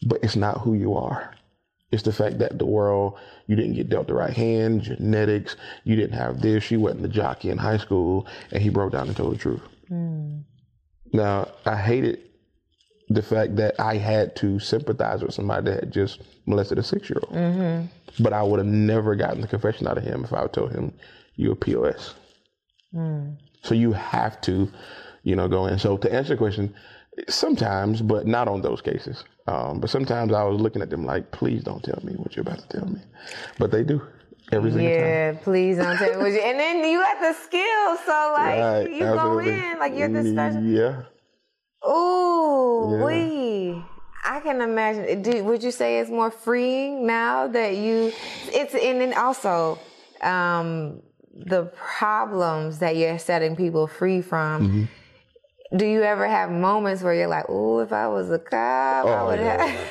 Speaker 1: But it's not who you are. It's the fact that the world, you didn't get dealt the right hand, genetics, you didn't have this, you wasn't the jockey in high school, and he broke down and told the truth. Mm. Now, I hated the fact that I had to sympathize with somebody that had just molested a six year old. Mm-hmm. But I would have never gotten the confession out of him if I told him, you're a POS. So you have to, you know, go in. So to answer the question, sometimes, but not on those cases. Um, but sometimes I was looking at them like, please don't tell me what you're about to tell me. But they do every single time.
Speaker 2: Yeah, please don't tell me what you. And then you got the skills, so like
Speaker 1: Right,
Speaker 2: you
Speaker 1: absolutely.
Speaker 2: go in like you're the special.
Speaker 1: Yeah.
Speaker 2: Ooh,
Speaker 1: Yeah.
Speaker 2: wee. I can imagine. Do, would you say it's more freeing now that you? It's and then also um, the problems that you're setting people free from.
Speaker 1: Mm-hmm.
Speaker 2: Do you ever have moments where you're like, "Ooh, if I was a cop, I
Speaker 1: Oh,
Speaker 2: would
Speaker 1: yeah.
Speaker 2: have."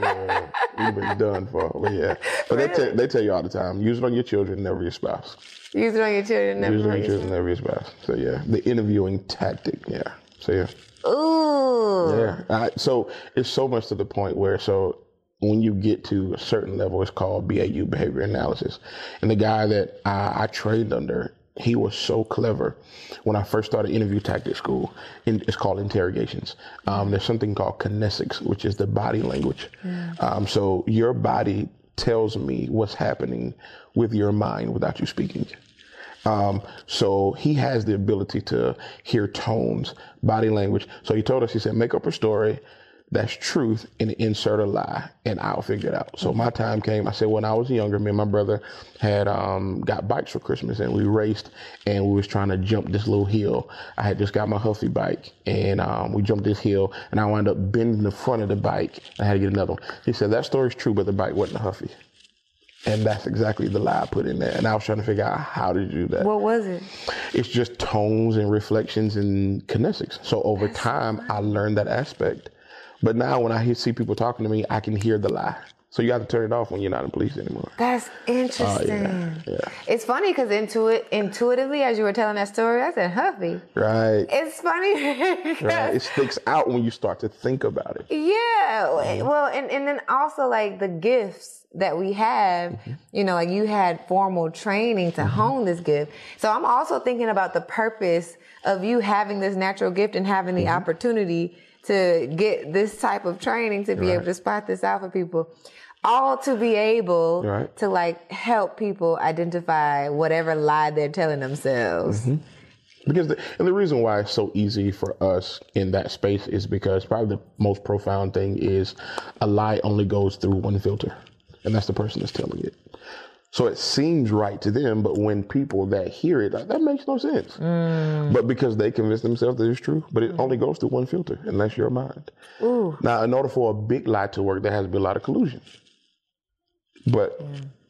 Speaker 1: yeah, you've been done for. But yeah, but they, tell, they tell you all the time: use it on your children, never your spouse.
Speaker 2: Use it on your children. Never
Speaker 1: use it on your children, never your spouse. So yeah, the interviewing tactic. Yeah. So yeah,
Speaker 2: Ooh.
Speaker 1: yeah. I, so it's so much to the point where so when you get to a certain level, it's called BAU behavior analysis. And the guy that I, I trained under, he was so clever. When I first started interview tactic school, in, it's called interrogations. Um, there's something called kinesics, which is the body language. Um, so your body tells me what's happening with your mind without you speaking. Um, so he has the ability to hear tones, body language. So he told us, he said, make up a story that's truth and insert a lie and I'll figure it out. So my time came. I said, when I was younger, me and my brother had, um, got bikes for Christmas and we raced and we was trying to jump this little hill. I had just got my Huffy bike and, um, we jumped this hill and I wound up bending the front of the bike. I had to get another one. He said, that story's true, but the bike wasn't a Huffy. And that's exactly the lie I put in there. And I was trying to figure out how to do that.
Speaker 2: What was it?
Speaker 1: It's just tones and reflections and kinesics. So over time, I learned that aspect. But now when I hear, see people talking to me, I can hear the lie. So you have to turn it off when you're not in police anymore.
Speaker 2: That's interesting.
Speaker 1: Oh, yeah, yeah.
Speaker 2: It's funny because intuit, intuitively, as you were telling that story, I said Huffy.
Speaker 1: Right.
Speaker 2: It's funny.
Speaker 1: Right. It sticks out when you start to think about it.
Speaker 2: Yeah. Mm-hmm. Well, and, and then also like the gifts that we have,
Speaker 1: Mm-hmm.
Speaker 2: you know, like you had formal training to hone this gift. So I'm also thinking about the purpose of you having this natural gift and having
Speaker 1: Mm-hmm.
Speaker 2: the opportunity to get this type of training to be
Speaker 1: Right.
Speaker 2: able to spot this out for people. All to be able
Speaker 1: Right.
Speaker 2: to like help people identify whatever lie they're telling themselves.
Speaker 1: Mm-hmm. Because the, and the reason why it's so easy for us in that space is because probably the most profound thing is a lie only goes through one filter, and that's the person that's telling it. So it seems right to them, but when people that hear it, that makes no sense. Mm. But because they convince themselves that it's true, but it only goes through one filter, and that's your mind. Now, in order for a big lie to work, there has to be a lot of collusion. But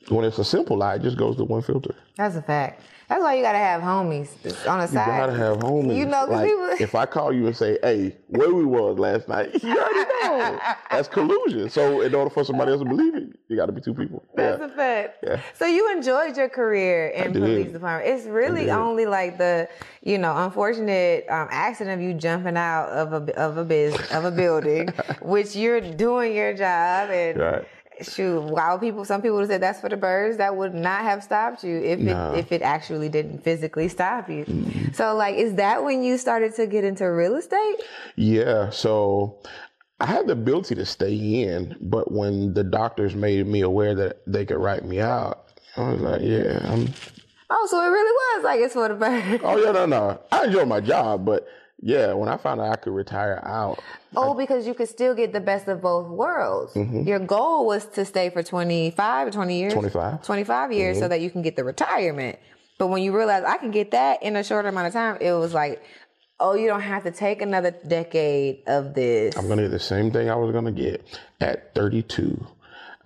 Speaker 1: when it's a simple lie, it just goes to one filter.
Speaker 2: That's a fact. That's why you gotta have homies on the
Speaker 1: You
Speaker 2: side.
Speaker 1: You gotta have homies.
Speaker 2: You know,
Speaker 1: like,
Speaker 2: people-
Speaker 1: if I call you and say, "Hey, where we was last night," you already know that's collusion. So, in order for somebody else to believe it, you got to be two people.
Speaker 2: That's
Speaker 1: yeah.
Speaker 2: a fact.
Speaker 1: Yeah.
Speaker 2: So you enjoyed your career in police department. It's really only like the, you know, unfortunate um, accident of you jumping out of a of a biz of a building, which you're doing your job and.
Speaker 1: Right.
Speaker 2: Shoot, while people, some people would said that's for the birds. That would not have stopped you if
Speaker 1: No. Mm-hmm.
Speaker 2: it if it actually didn't physically stop you. So, like, is that when you started to get into real estate?
Speaker 1: Yeah. So, I had the ability to stay in, but when the doctors made me aware that they could write me out, I was like, "Yeah, I'm."
Speaker 2: Oh, so it really was like it's for the birds.
Speaker 1: Oh yeah, no, no. I enjoy my job, but Yeah, when I found out I could retire out,
Speaker 2: Oh, because you could still get the best of both worlds. Mm-hmm. Your goal was to stay for 25 or 20 years?
Speaker 1: 25.
Speaker 2: 25 years so mm-hmm. that you can get the retirement. But when you realize I can get that in a shorter amount of time, it was like, oh, you don't have to take another decade of this.
Speaker 1: I'm gonna get the same thing I was gonna get at 32,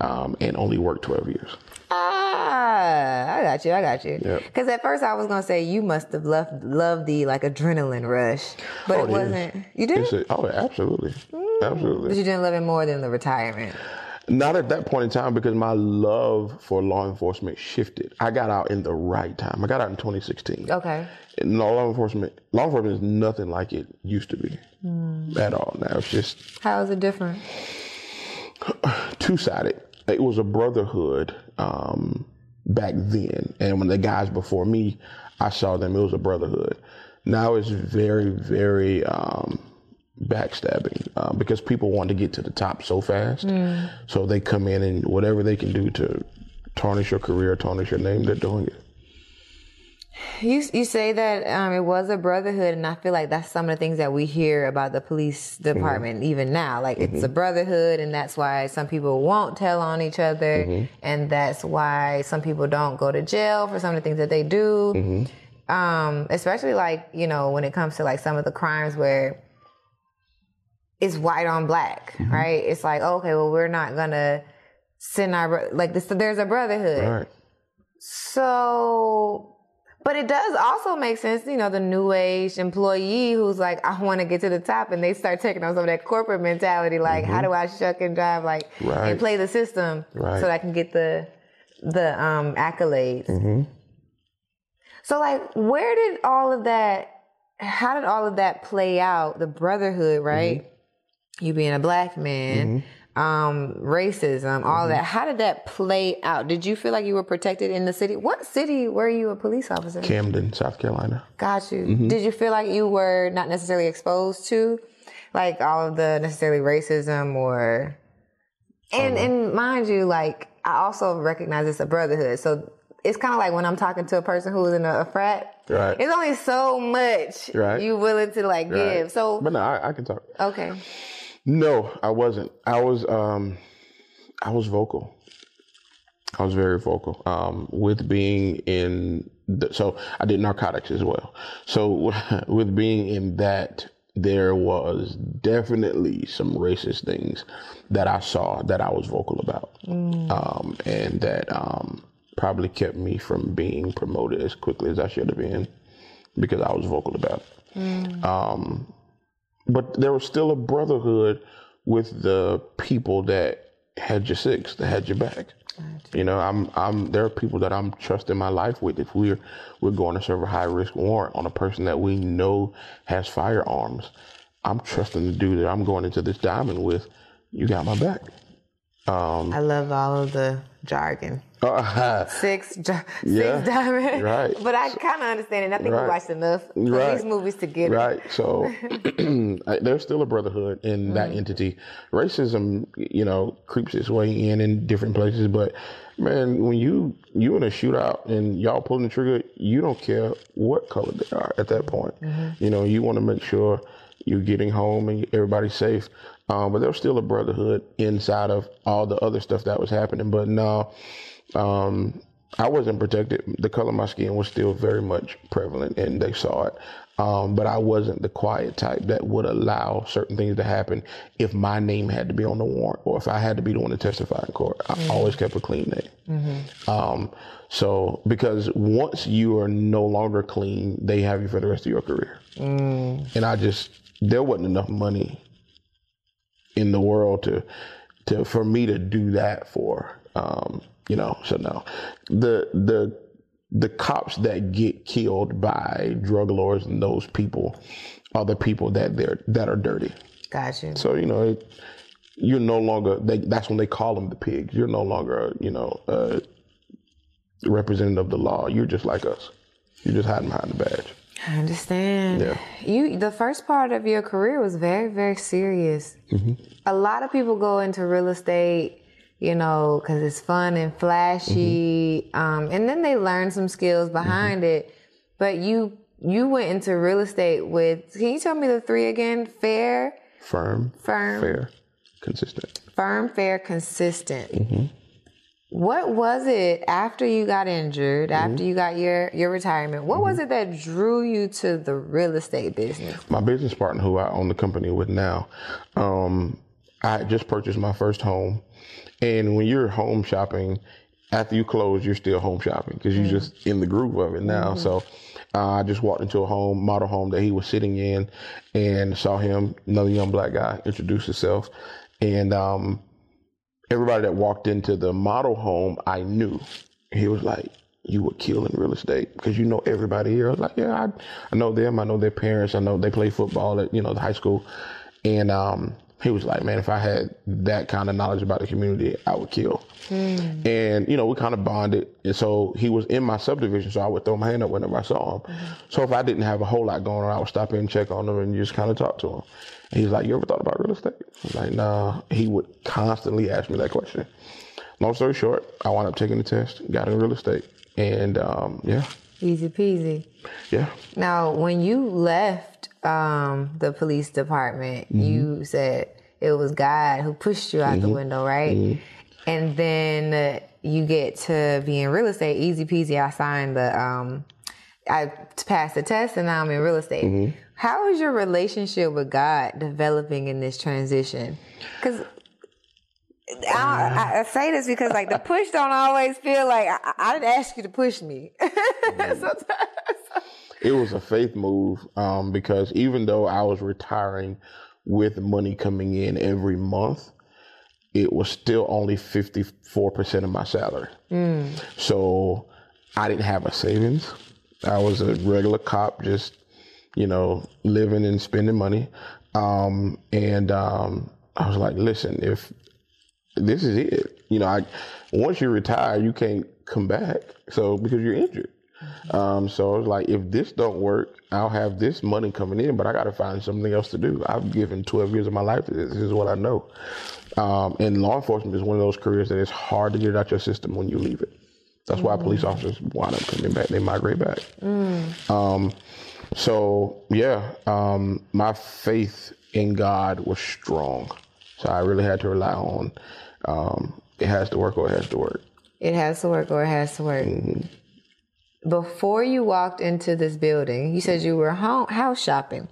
Speaker 1: um, and only work 12 years.
Speaker 2: Ah. Ah, I got you. I got you.
Speaker 1: Yep.
Speaker 2: Because at first I was gonna say you must have loved loved the like adrenaline rush, but
Speaker 1: Oh,
Speaker 2: it
Speaker 1: is.
Speaker 2: wasn't. You did,
Speaker 1: a, oh, absolutely,
Speaker 2: but
Speaker 1: absolutely.
Speaker 2: But you didn't love it more than the retirement.
Speaker 1: Not at that point in time because my love for law enforcement shifted. I got out in the right time. I got out in 2016.
Speaker 2: Okay.
Speaker 1: And law enforcement, law enforcement is nothing like it used to be at all. Now it's just
Speaker 2: How is it different?
Speaker 1: two sided. It was a brotherhood um, back then, and when the guys before me, I saw them. It was a brotherhood. Now it's very, very um, backstabbing uh, because people want to get to the top so fast. So they come in and whatever they can do to tarnish your career, tarnish your name, they're doing it.
Speaker 2: You you say that um, it was a brotherhood, and I feel like that's some of the things that we hear about the police mm-hmm. department even now. Like it's a mm-hmm. brotherhood, and that's why some people won't tell on each other, mm-hmm. and that's why some people don't go to jail for some of the things that they do. Um, especially like you know when it comes to like some of the crimes where it's white on black, right? It's like oh, okay, well we're not gonna send our like this. There's a brotherhood.
Speaker 1: Right.
Speaker 2: So, but it does also make sense, you know, the new age employee who's like, I want to get to the top, and they start taking on some of that corporate mentality, like, how mm-hmm. do I shuck and drive, like,
Speaker 1: Right.
Speaker 2: and play the system
Speaker 1: Right.
Speaker 2: so that I can get the the um accolades. Mm-hmm. So, like, where did all of that? How did all of that play out? The brotherhood, right? Mm-hmm. You being a black man. Um, racism, all that. How did that play out? Did you feel like you were protected in the city? What city were you a police officer?
Speaker 1: Camden, South Carolina.
Speaker 2: Got you. Did you feel like you were not necessarily exposed to like all of the necessarily racism or and and mind you, like I also recognize it's a brotherhood. So it's kind of like when I'm talking to a person who's in a, a frat.
Speaker 1: Right.
Speaker 2: It's only so much
Speaker 1: Right.
Speaker 2: you willing to like
Speaker 1: Right.
Speaker 2: give. So
Speaker 1: But no, I, I can talk.
Speaker 2: okay.
Speaker 1: No, I wasn't. I was um I was vocal. I was very vocal. Um with being in the, so I did narcotics as well. So with being in that there was definitely some racist things that I saw that I was vocal about. Um and that um probably kept me from being promoted as quickly as I should have been because I was vocal about it. Um but there was still a brotherhood with the people that had your six, that had your back. You know, I'm, I'm. There are people that I'm trusting my life with. If we're, we're going to serve a high risk warrant on a person that we know has firearms, I'm trusting the dude that I'm going into this diamond with. You got my back.
Speaker 2: Um, I love all of the jargon.
Speaker 1: Uh,
Speaker 2: Six,
Speaker 1: Yeah,
Speaker 2: six diamond.
Speaker 1: right.
Speaker 2: But I kind of understand it. I think we watched enough
Speaker 1: Right.
Speaker 2: these movies to get it.
Speaker 1: Right. So there's still a brotherhood in that entity. Racism, you know, creeps its way in in different places. But man, when you you in a shootout and y'all pulling the trigger, you don't care what color they are at that point. You know, you want to make sure you're getting home and everybody's safe. Um, but there was still a brotherhood inside of all the other stuff that was happening. But no, um, I wasn't protected. The color of my skin was still very much prevalent, and they saw it. Um, but I wasn't the quiet type that would allow certain things to happen if my name had to be on the warrant or if I had to be the one to testify in court. I always kept a clean name. Um, so because once you are no longer clean, they have you for the rest of your career. And I just there wasn't enough money in the world to to for me to do that for um you know so no. The the the cops that get killed by drug lords and those people are the people that they're that are dirty.
Speaker 2: Gotcha.
Speaker 1: so you know it, you're no longer they, that's when they call them the pigs. You're no longer you know a representative of the law. You're just like us. You're just hiding behind the badge
Speaker 2: I understand.
Speaker 1: Yeah.
Speaker 2: You the first part of your career was very very serious.
Speaker 1: Mm-hmm.
Speaker 2: A lot of people go into real estate, you know, because it's fun and flashy,
Speaker 1: Mm-hmm.
Speaker 2: um, and then they learn some skills behind it. But you you went into real estate with. Can you tell me the three again? Fair,
Speaker 1: Firm,
Speaker 2: firm,
Speaker 1: fair, consistent.
Speaker 2: firm, fair, consistent. What was it after you got injured, after you got your your retirement? What was it that drew you to the real estate business?
Speaker 1: my business partner who I own the company with now, um, I had just purchased my first home. And when you're home shopping, after you close, you're still home shopping because you're just in the groove of it now. So uh, I just walked into a home, model home that he was sitting in and saw him, another young black guy, introduce himself. And um, everybody that walked into the model home, I knew. He was like, you would kill in real estate because you know everybody here. I was like, yeah, I, I know them. I know their parents. I know they play football at, you know, the high school. And um, he was like, man, if I had that kind of knowledge about the community, I would kill. And, you know, we kind of bonded. And so he was in my subdivision, so I would throw my hand up whenever I saw him. So if I didn't have a whole lot going on, I would stop in and check on him and just kind of talk to him. And he's like, you ever thought about real estate? I was like, nah. He would constantly ask me that question. Long story short, I wound up taking the test, got in real estate. And um, yeah,
Speaker 2: Easy peasy.
Speaker 1: yeah.
Speaker 2: Now, when you left um, the police department, you said it was God who pushed you out the window, right? And then uh, you get to be in real estate, easy peasy. I signed the, um, I passed the test, and now I'm in real estate. How is your relationship with God developing in this transition? Because I, I, I say this because like the push don't always feel like I, I didn't ask you to push me. Sometimes.
Speaker 1: it was a faith move um, because even though I was retiring with money coming in every month, it was still only 54% of my salary. So I didn't have a savings. I was a regular cop, just, you know, living and spending money. Um, and um, I was like, listen, if this is it, you know, I once you retire, you can't come back. So because you're injured. Um, so I was like, if this don't work, I'll have this money coming in, but I got to find something else to do. I've given 12 years of my life to this. This is what I know. Um, and law enforcement is one of those careers that it's hard to get it out your system when you leave it. That's why police officers wind up coming back. They migrate back. Um, so yeah, um, my faith in God was strong. So I really had to rely on um, it has to work or it has to work.
Speaker 2: It has to work or it has to work. Before you walked into this building, you said you were home, house shopping.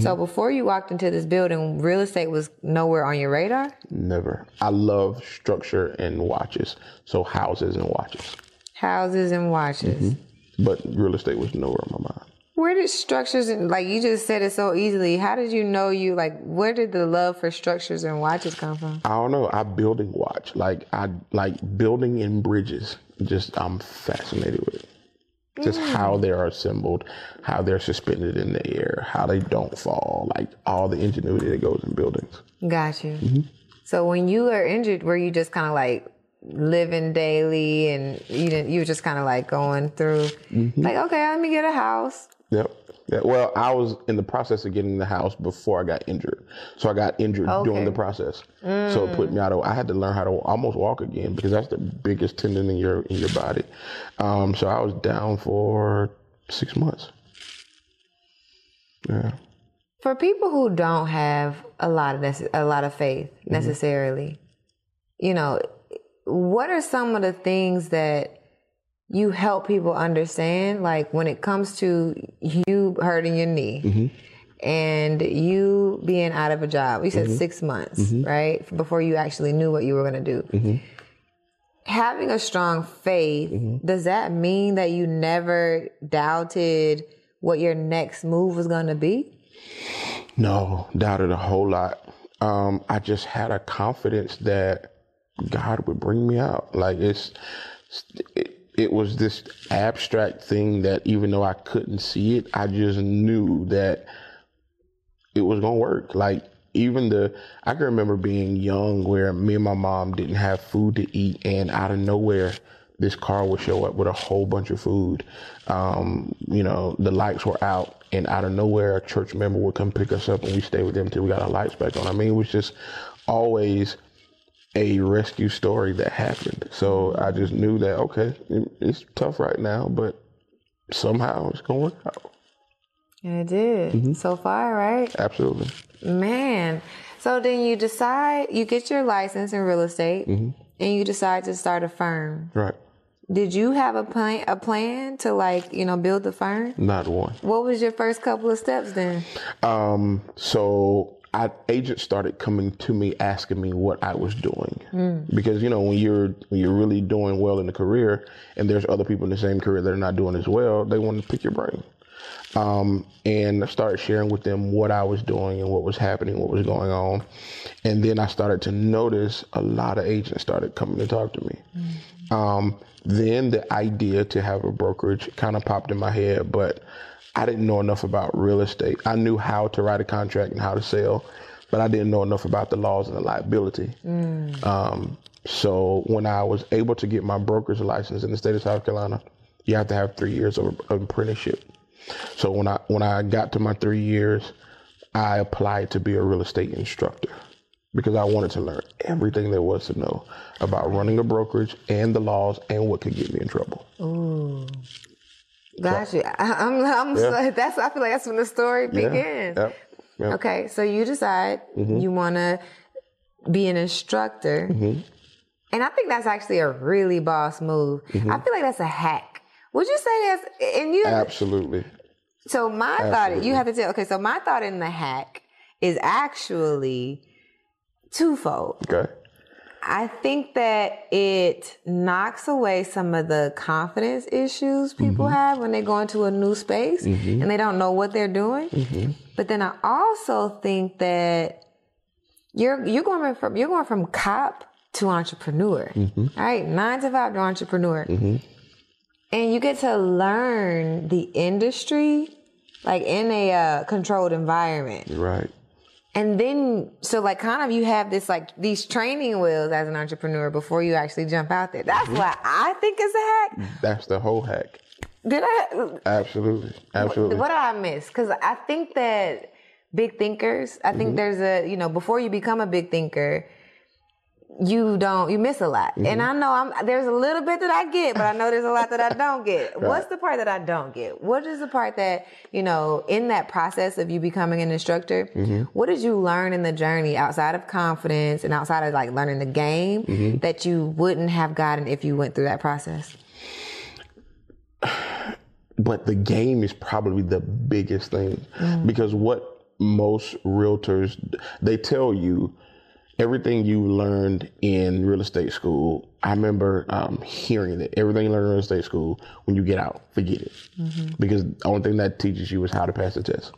Speaker 2: So before you walked into this building, real estate was nowhere on your radar?
Speaker 1: Never. I love structure and watches. So houses and watches.
Speaker 2: Houses and watches.
Speaker 1: But real estate was nowhere on my mind.
Speaker 2: Where did structures and like you just said it so easily. How did you know you like where did the love for structures and watches come from?
Speaker 1: I don't know. I building watch. Like I like building and bridges. Just I'm fascinated with it. Just mm. how they're assembled, how they're suspended in the air, how they don't fall, like all the ingenuity that goes in buildings.
Speaker 2: Got you. Mm-hmm. So when you were injured, were you just kind of like living daily and you didn't you were just kind of like going through mm-hmm. like okay, let me get a house.
Speaker 1: Yep. Yeah, well, I was in the process of getting the house before I got injured. So I got injured during the process. So it put me out of I had to learn how to almost walk again because that's the biggest tendon in your in your body. Um, so I was down for six months. Yeah.
Speaker 2: For people who don't have a lot of nece- a lot of faith necessarily, you know, what are some of the things that you help people understand? Like when it comes to you hurting your knee mm-hmm. and you being out of a job, you said mm-hmm. six months, mm-hmm. right? Before you actually knew what you were going to do. Having a strong faith, does that mean that you never doubted what your next move was going to be?
Speaker 1: No, doubted a whole lot. Um, I just had a confidence that God would bring me out. Like it's, it, it was this abstract thing that even though I couldn't see it, I just knew that it was gonna work. Like even the, I can remember being young where me and my mom didn't have food to eat, and out of nowhere, this car would show up with a whole bunch of food. Um, you know, the lights were out, and out of nowhere, a church member would come pick us up, and we stayed with them until we got our lights back on. I mean, it was just always a rescue story that happened. So I just knew that okay, it's tough right now, but somehow it's gonna work out.
Speaker 2: And it did
Speaker 1: Mm-hmm.
Speaker 2: so far, right?
Speaker 1: Absolutely.
Speaker 2: Man. So then you decide, you get your license in real estate
Speaker 1: Mm-hmm.
Speaker 2: and you decide to start a firm.
Speaker 1: Right.
Speaker 2: Did you have a plan, a plan to like, you know, build the firm?
Speaker 1: Not one.
Speaker 2: What was your first couple of steps then?
Speaker 1: Um, so I, agents started coming to me asking me what I was doing because you know when you're when you're really doing well in the career and there's other people in the same career that are not doing as well, they want to pick your brain. Um, and I started sharing with them what I was doing and what was happening, what was going on, and then I started to notice a lot of agents started coming to talk to me. Um, then the idea to have a brokerage kind of popped in my head, but I didn't know enough about real estate. I knew how to write a contract and how to sell, but I didn't know enough about the laws and the liability. Um, so when I was able to get my broker's license in the state of South Carolina, you have to have three years of of apprenticeship. So when I when I got to my three years, I applied to be a real estate instructor because I wanted to learn everything there was to know about running a brokerage and the laws and what could get me in trouble.
Speaker 2: Got you. I, I'm, I'm
Speaker 1: Yeah.
Speaker 2: that's, I feel like that's when the story begins.
Speaker 1: Yep.
Speaker 2: Okay. So you decide
Speaker 1: Mm-hmm.
Speaker 2: you want to be an instructor. And I think that's actually a really boss move.
Speaker 1: Mm-hmm.
Speaker 2: I feel like that's a hack. Would you say that's, and you,
Speaker 1: Absolutely.
Speaker 2: So my thought, you have to tell. Okay, so my thought in the hack is actually twofold.
Speaker 1: Okay.
Speaker 2: I think that it knocks away some of the confidence issues people
Speaker 1: Mm-hmm.
Speaker 2: have when they go into a new space and they don't know what they're doing.
Speaker 1: Mm-hmm.
Speaker 2: But then I also think that you're you're going from you're going from cop to entrepreneur,
Speaker 1: Mm-hmm.
Speaker 2: right? Nine to five to entrepreneur, and you get to learn the industry like in a uh, controlled environment.
Speaker 1: Right.
Speaker 2: And then, so like, kind of, you have this like these training wheels as an entrepreneur before you actually jump out there. That's mm-hmm. what I think is a hack.
Speaker 1: That's the whole hack.
Speaker 2: Did I?
Speaker 1: Absolutely. Absolutely.
Speaker 2: What did I miss? Because I think that big thinkers. I think mm-hmm. there's a you know before you become a big thinker, you don't you miss a lot. And mm-hmm. I know I'm there's a little bit that I get, but I know there's a lot that I don't get. What's the part that I don't get? What is the part that you know in that process of you becoming an instructor? Mm-hmm. What did you learn in the journey outside of confidence and outside of like learning the game mm-hmm. that you wouldn't have gotten if you went through that process?
Speaker 1: but the game is probably the biggest thing
Speaker 2: Mm.
Speaker 1: because what most realtors they tell you everything you learned in real estate school i remember um, hearing it everything you learned in real estate school when you get out forget it mm-hmm. because the only thing that teaches you is how to pass the test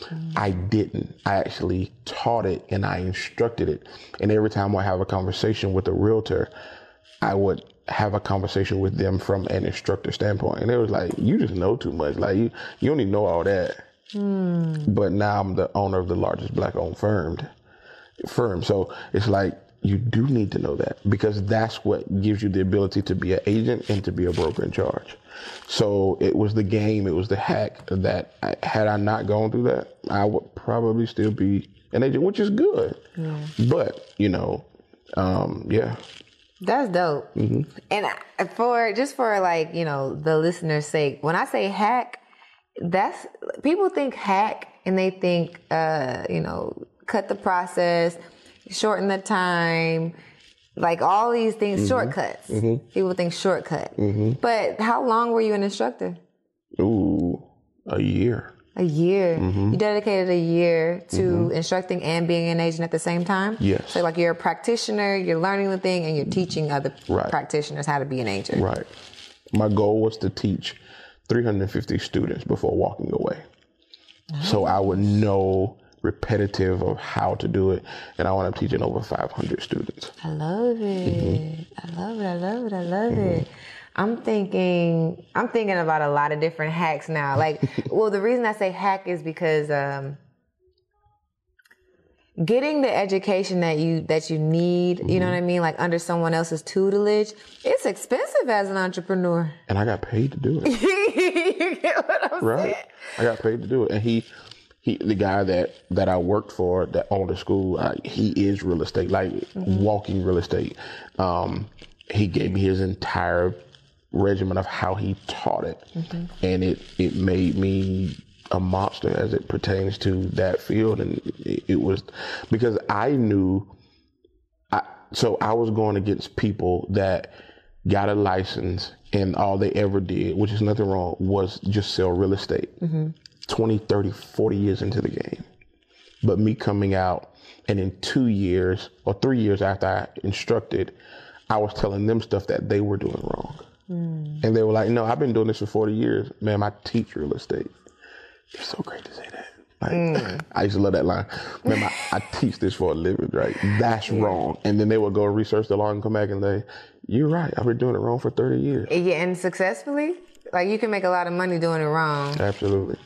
Speaker 1: mm-hmm. I didn't. I actually taught it and I instructed it. And every time I have a conversation with a realtor, I would have a conversation with them from an instructor standpoint. And it was like, you just know too much. Like you, you don't even know all that. Hmm. But now I'm the owner of the largest black owned firm. Firm. So it's like you do need to know that because that's what gives you the ability to be an agent and to be a broker in charge. So it was the game, it was the hack that I, had I not gone through that, I would probably still be an agent, which is good. But you know, um, yeah,
Speaker 2: That's dope. And for just for like you know the listener's sake, when I say hack, that's people think hack and they think uh, you know cut the process, shorten the time, like all these things, mm-hmm. shortcuts. Mm-hmm. People think shortcut. Mm-hmm. But how long were you an instructor?
Speaker 1: ooh, a year.
Speaker 2: A year. You dedicated a year to instructing and being an agent at the same time.
Speaker 1: Yes.
Speaker 2: So like you're a practitioner, you're learning the thing, and you're teaching other
Speaker 1: Right.
Speaker 2: practitioners how to be an agent.
Speaker 1: Right. My goal was to teach 350 students before walking away. So I would know repetitive of how to do it, and I want to teaching over 500 students. Mm-hmm.
Speaker 2: I love it. I love it. I love it. I love it. I'm thinking. I'm thinking about a lot of different hacks now. Like, well, the reason I say hack is because um, getting the education that you that you need. You know mm-hmm. what I mean? Like under someone else's tutelage, it's expensive as an entrepreneur.
Speaker 1: And I got paid to do it.
Speaker 2: you get what I'm
Speaker 1: right?
Speaker 2: saying?
Speaker 1: I got paid to do it, and he, he, the guy that that I worked for that owned the school, uh, he is real estate, like walking real estate. Um, he gave me his entire regimen of how he taught it, and it it made me a monster as it pertains to that field, and it, it was because I knew. I, so I was going against people that got a license and all they ever did, which is nothing wrong, was just sell real estate. 20, 30, 40 years into the game. But me coming out and in two years or three years after I instructed, I was telling them stuff that they were doing wrong. Hmm. And they were like, no, I've been doing this for 40 years. Man, I teach real estate. It's so great to say that. Like, hmm. I used to love that line. Man, I, I teach this for a living, right? That's wrong. And then they would go research the law and come back and say, you're right. I've been doing it wrong for 30 years.
Speaker 2: Yeah, and successfully, like you can make a lot of money doing it wrong.
Speaker 1: Absolutely.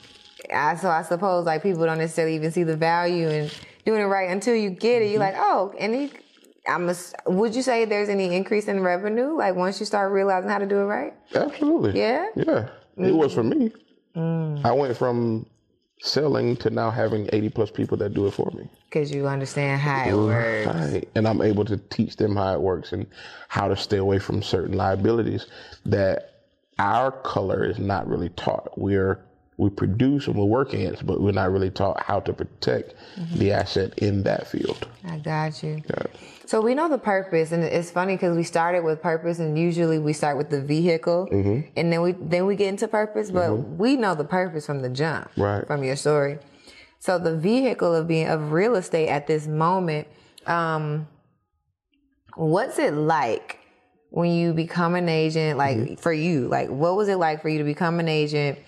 Speaker 2: I, so I suppose like people don't necessarily even see the value in doing it right until you get it. You're mm-hmm. like, oh, and you, I'm. A, would you say there's any increase in revenue? Like once you start realizing how to do it right?
Speaker 1: Absolutely.
Speaker 2: Yeah?
Speaker 1: Yeah. It mm-hmm. was for me. Mm. I went from selling to now having 80 plus people that do it for me.
Speaker 2: Because you understand how it works.
Speaker 1: Right. And I'm able to teach them how it works and how to stay away from certain liabilities that our color is not really taught. We're we produce and we work ants, but we're not really taught how to protect the asset in that field.
Speaker 2: I got you.
Speaker 1: Yeah.
Speaker 2: So we know the purpose, and it's funny because we started with purpose, and usually we start with the vehicle,
Speaker 1: Mm-hmm.
Speaker 2: and then we then we get into purpose. But we know the purpose from the jump,
Speaker 1: Right.
Speaker 2: From your story. So the vehicle of being of real estate at this moment, um, what's it like when you become an agent? Like
Speaker 1: Mm-hmm.
Speaker 2: for you, like what was it like for you to become an agent?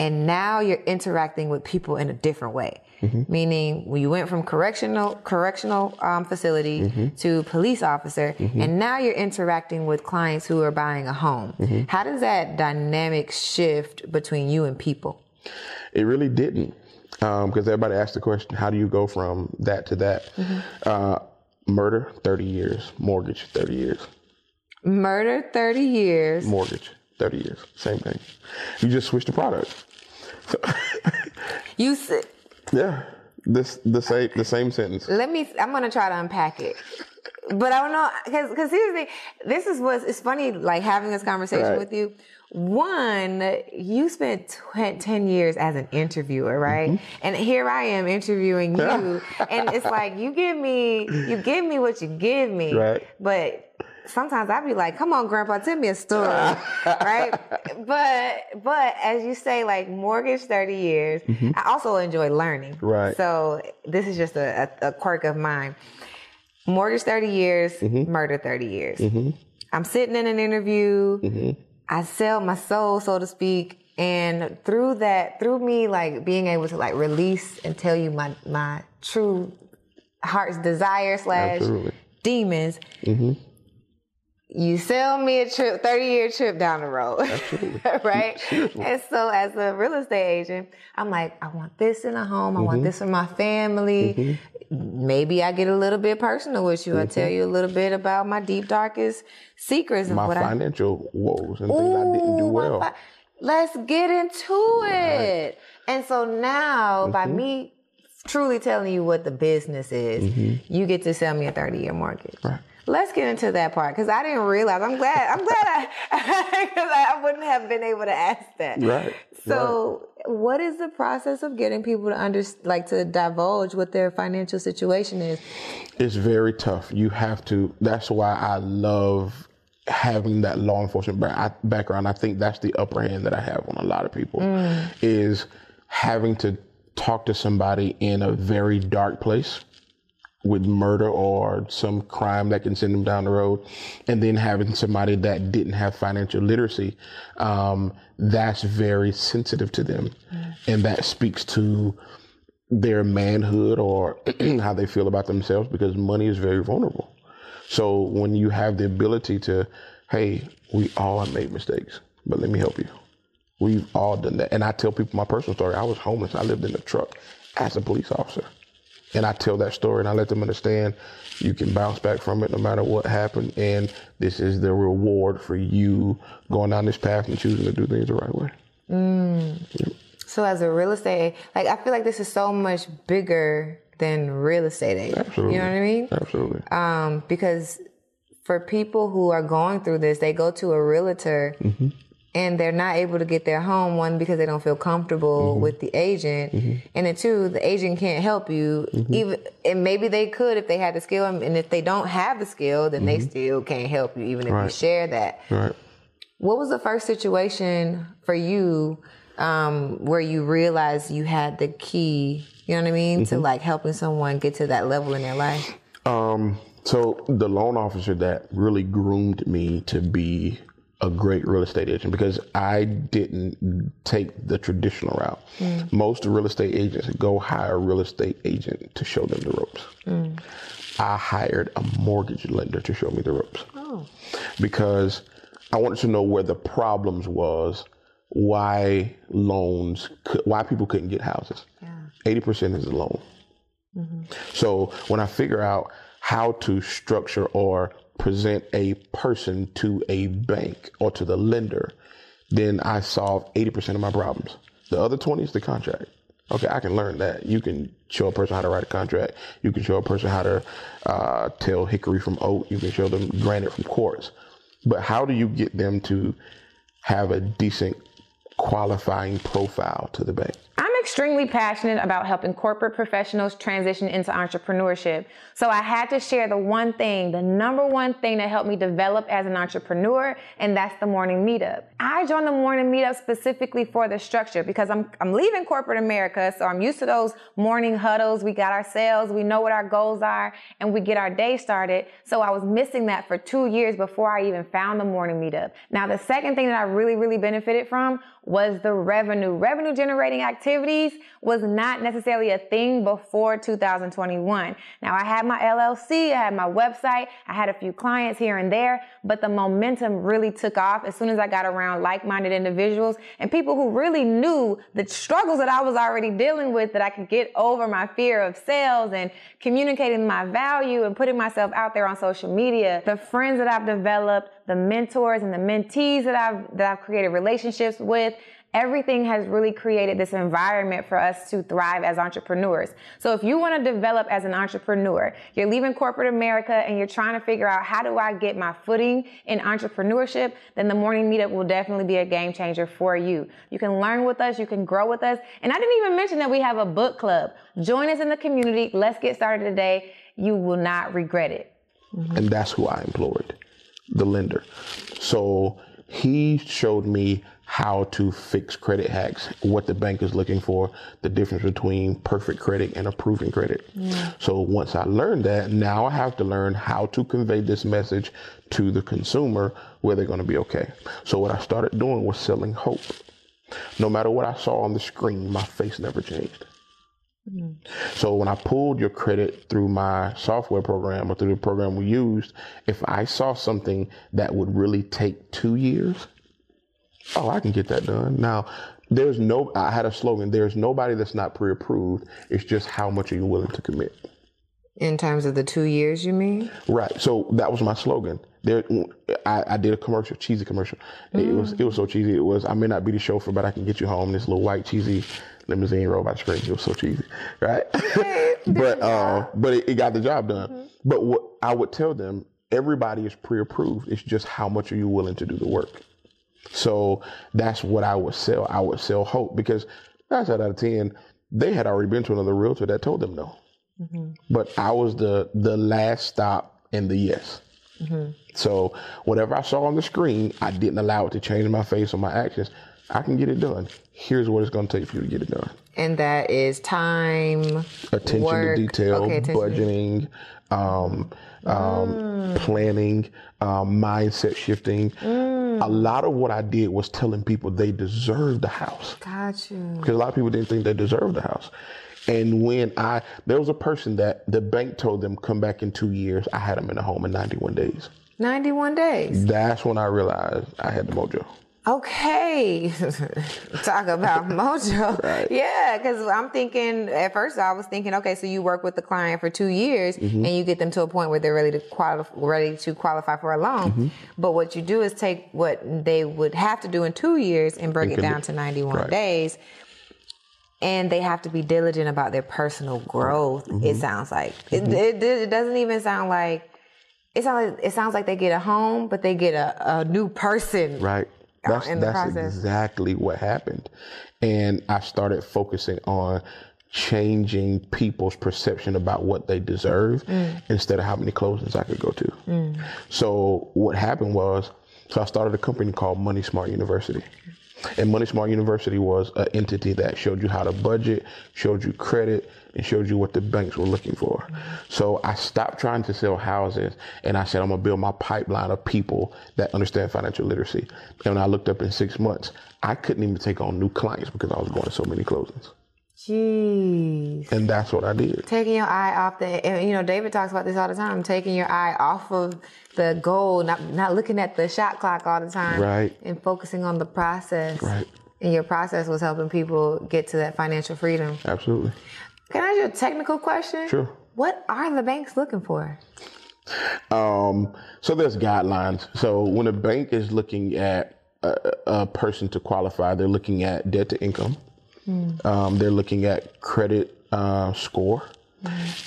Speaker 2: And now you're interacting with people in a different way.
Speaker 1: Mm-hmm.
Speaker 2: Meaning, when you went from correctional correctional um, facility
Speaker 1: Mm-hmm.
Speaker 2: to police officer, and now you're interacting with clients who are buying a home.
Speaker 1: Mm-hmm.
Speaker 2: How does that dynamic shift between you and people?
Speaker 1: It really didn't. Because everybody asked the question, how do you go from that to that? Uh, murder, 30 years. Mortgage, 30 years.
Speaker 2: Murder, thirty years.
Speaker 1: Mortgage, 30 years. Same thing. You just switch the product.
Speaker 2: You said.
Speaker 1: Yeah. This the same the same sentence.
Speaker 2: Let me. I'm gonna try to unpack it, but I don't know because because here's the thing. This is what's it's funny like having this conversation
Speaker 1: Right.
Speaker 2: with you. One, you spent ten years as an interviewer, right?
Speaker 1: Mm-hmm.
Speaker 2: And here I am interviewing you, and it's like you give me you give me what you give me,
Speaker 1: Right.
Speaker 2: But sometimes I'd be like, "Come on, Grandpa, tell me a story," right? But but as you say, like mortgage thirty years. I also enjoy learning,
Speaker 1: Mm-hmm. Right.
Speaker 2: So this is just a, a, a quirk of mine. Mortgage thirty years,
Speaker 1: Mm-hmm.
Speaker 2: murder thirty years. I'm sitting in an interview.
Speaker 1: Mm-hmm.
Speaker 2: I sell my soul, so to speak. And through that, through me like being able to like release and tell you my my true heart's desire slash
Speaker 1: Absolutely.
Speaker 2: demons,
Speaker 1: Mm-hmm.
Speaker 2: You sell me a trip, 30 year trip down the road. right? And so as a real estate agent, I'm like, I want this in a home. I
Speaker 1: Mm-hmm.
Speaker 2: want this for my family. Maybe I get a little bit personal with you. I tell you a little bit about my deep, darkest secrets
Speaker 1: Mm-hmm. My
Speaker 2: what I
Speaker 1: financial woes and things I didn't do well.
Speaker 2: fi- Let's get into it. And so now, by
Speaker 1: Mm-hmm.
Speaker 2: me truly telling you what the business is, you get to sell me a 30 year mortgage.
Speaker 1: Mm-hmm. Right.
Speaker 2: Let's get into that part because I didn't realize. I'm glad. I'm glad I because I wouldn't have been able to ask that.
Speaker 1: Right,
Speaker 2: So, what is the process of getting people to under like to divulge what their financial situation is?
Speaker 1: It's very tough. You have to. That's why I love having that law enforcement background. I think that's the upper hand that I have on a lot of people mm. is having to talk to somebody in a very dark place with murder or some crime that can send them down the road, and then having somebody that didn't have financial literacy, um, that's very sensitive to them, and that speaks to their manhood or how they feel about themselves because money is very vulnerable. So when you have the ability to, hey, we all have made mistakes, but let me help you. We've all done that. And I tell people my personal story. I was homeless. I lived in a truck as a police officer. And I tell that story and I let them understand you can bounce back from it no matter what happened. And this is the reward for you going down this path and choosing to do things the right way. Mm.
Speaker 2: So, as a real estate, like I feel like this is so much bigger than real estate agent.
Speaker 1: Absolutely.
Speaker 2: You know what I mean?
Speaker 1: Absolutely.
Speaker 2: um, because for people who are going through this, they go to a realtor and they're not able to get their home one because they don't feel comfortable
Speaker 1: Mm-hmm.
Speaker 2: with the agent and then two the agent can't help you
Speaker 1: Mm-hmm.
Speaker 2: even and maybe they could if they had the skill and if they don't have the skill then they still can't help you even if you
Speaker 1: Mm-hmm.
Speaker 2: Share that
Speaker 1: Right.
Speaker 2: what was the first situation for you um, where you realized you had the key you know what i mean
Speaker 1: Mm-hmm.
Speaker 2: to like helping someone get to that level in their life
Speaker 1: Um, so the loan officer that really groomed me to be a great real estate agent because I didn't take the traditional route. Mm. Most real estate agents go hire a real estate agent to show them the ropes. Mm. I hired a mortgage lender to show me the ropes oh. because I wanted to know where the problems was, why loans, could, why people couldn't get houses. Eighty percent is the loan. Mm-hmm. So when I figure out how to structure or present a person to a bank or to the lender, then I solve 80% of my problems. The other 20 is the contract. Okay, I can learn that. You can show a person how to write a contract. You can show a person how to uh, tell hickory from oak. You can show them granite from quartz. But how do you get them to have a decent qualifying profile to the bank?
Speaker 3: I'm extremely passionate about helping corporate professionals transition into entrepreneurship. So I had to share the one thing, the number one thing that helped me develop as an entrepreneur, and that's the morning meetup. I joined the morning meetup specifically for the structure because I'm, I'm leaving corporate America, so I'm used to those morning huddles. We got our sales, we know what our goals are, and we get our day started. So I was missing that for two years before I even found the morning meetup. Now, the second thing that I really, really benefited from was the revenue. Revenue generating activities was not necessarily a thing before 2021. Now I had my LLC, I had my website, I had a few clients here and there, but the momentum really took off as soon as I got around like-minded individuals and people who really knew the struggles that I was already dealing with that I could get over my fear of sales and communicating my value and putting myself out there on social media. The friends that I've developed, the mentors and the mentees that I've that I've created relationships with, everything has really created this environment for us to thrive as entrepreneurs. So if you want to develop as an entrepreneur, you're leaving corporate America and you're trying to figure out how do I get my footing in entrepreneurship, then the morning meetup will definitely be a game changer for you. You can learn with us, you can grow with us. And I didn't even mention that we have a book club. Join us in the community. Let's get started today. You will not regret it.
Speaker 1: and that's who I employed, the lender. So he showed me how to fix credit hacks, what the bank is looking for, the difference between perfect credit and approving credit. So once I learned that, now I have to learn how to convey this message to the consumer where they're going to be okay. So what I started doing was selling hope. No matter what I saw on the screen, my face never changed. Mm. So when I pulled your credit through my software program or through the program we used, if I saw something that would really take two years, oh, I can get that done. Now, there's no, I had a slogan, there's nobody that's not pre-approved. It's just how much are you willing to commit?
Speaker 2: in terms of the two years you mean
Speaker 1: Right. So that was my slogan. There, I, I did a commercial, cheesy commercial. It was mm. it was so cheesy. It was I may not be the chauffeur, but I can get you home. This little white cheesy limousine rolled by the screen. It was so cheesy, right? but uh, but it, it got the job done. But what I would tell them, everybody is pre-approved. It's just how much are you willing to do the work. So that's what I would sell. I would sell hope because nine out of ten, they had already been to another realtor that told them no. But I was the the last stop and the yes. So whatever I saw on the screen, I didn't allow it to change my face or my actions. I can get it done. Here's what it's going to take for you to get it done.
Speaker 2: and that is time
Speaker 1: Attention
Speaker 2: work.
Speaker 1: to detail,
Speaker 2: Okay, attention
Speaker 1: budgeting, um, um, planning, um, mindset shifting. A lot of what I did was telling people they deserve the house
Speaker 2: got you
Speaker 1: because a lot of people didn't think they deserved the house. And when I, there was a person that the bank told them come back in two years, I had them in a home in 91 days.
Speaker 2: 91 days
Speaker 1: That's when I realized I had the mojo.
Speaker 2: Okay, talk about mojo. Yeah, because I'm thinking at first I was thinking, okay, so you work with the client for two years
Speaker 1: Mm-hmm.
Speaker 2: and you get them to a point where they're ready to qualify, ready to qualify for a loan.
Speaker 1: Mm-hmm.
Speaker 2: But what you do is take what they would have to do in two years and break it down
Speaker 1: do-
Speaker 2: to 91
Speaker 1: right.
Speaker 2: days. And they have to be diligent about their personal growth.
Speaker 1: Mm-hmm.
Speaker 2: It sounds like it, it, it doesn't even sound like it sounds like it sounds like they get a home, but they get a, a new person
Speaker 1: Right. That's
Speaker 2: in the
Speaker 1: that's
Speaker 2: process.
Speaker 1: exactly what happened, and I started focusing on changing people's perception about what they deserve
Speaker 2: Mm.
Speaker 1: instead of how many closings I could go to. So what happened was, so I started a company called Money Smart University. And Money Smart University was an entity that showed you how to budget, showed you credit, and showed you what the banks were looking for. So I stopped trying to sell houses and I said, I'm gonna build my pipeline of people that understand financial literacy. And when I looked up in six months, I couldn't even take on new clients because I was going to so many closings.
Speaker 2: Jeez.
Speaker 1: And that's what I did.
Speaker 2: Taking your eye off the, and, you know, David talks about this all the time. Taking your eye off of the goal, not not looking at the shot clock all the time,
Speaker 1: Right.
Speaker 2: And focusing on the process.
Speaker 1: Right.
Speaker 2: And your process was helping people get to that financial freedom.
Speaker 1: Absolutely.
Speaker 2: Can I ask you a technical question?
Speaker 1: Sure.
Speaker 2: What are the banks looking for?
Speaker 1: Um, so there's guidelines. So when a bank is looking at a, a person to qualify, they're looking at debt to income. Um, they're looking at credit uh, score,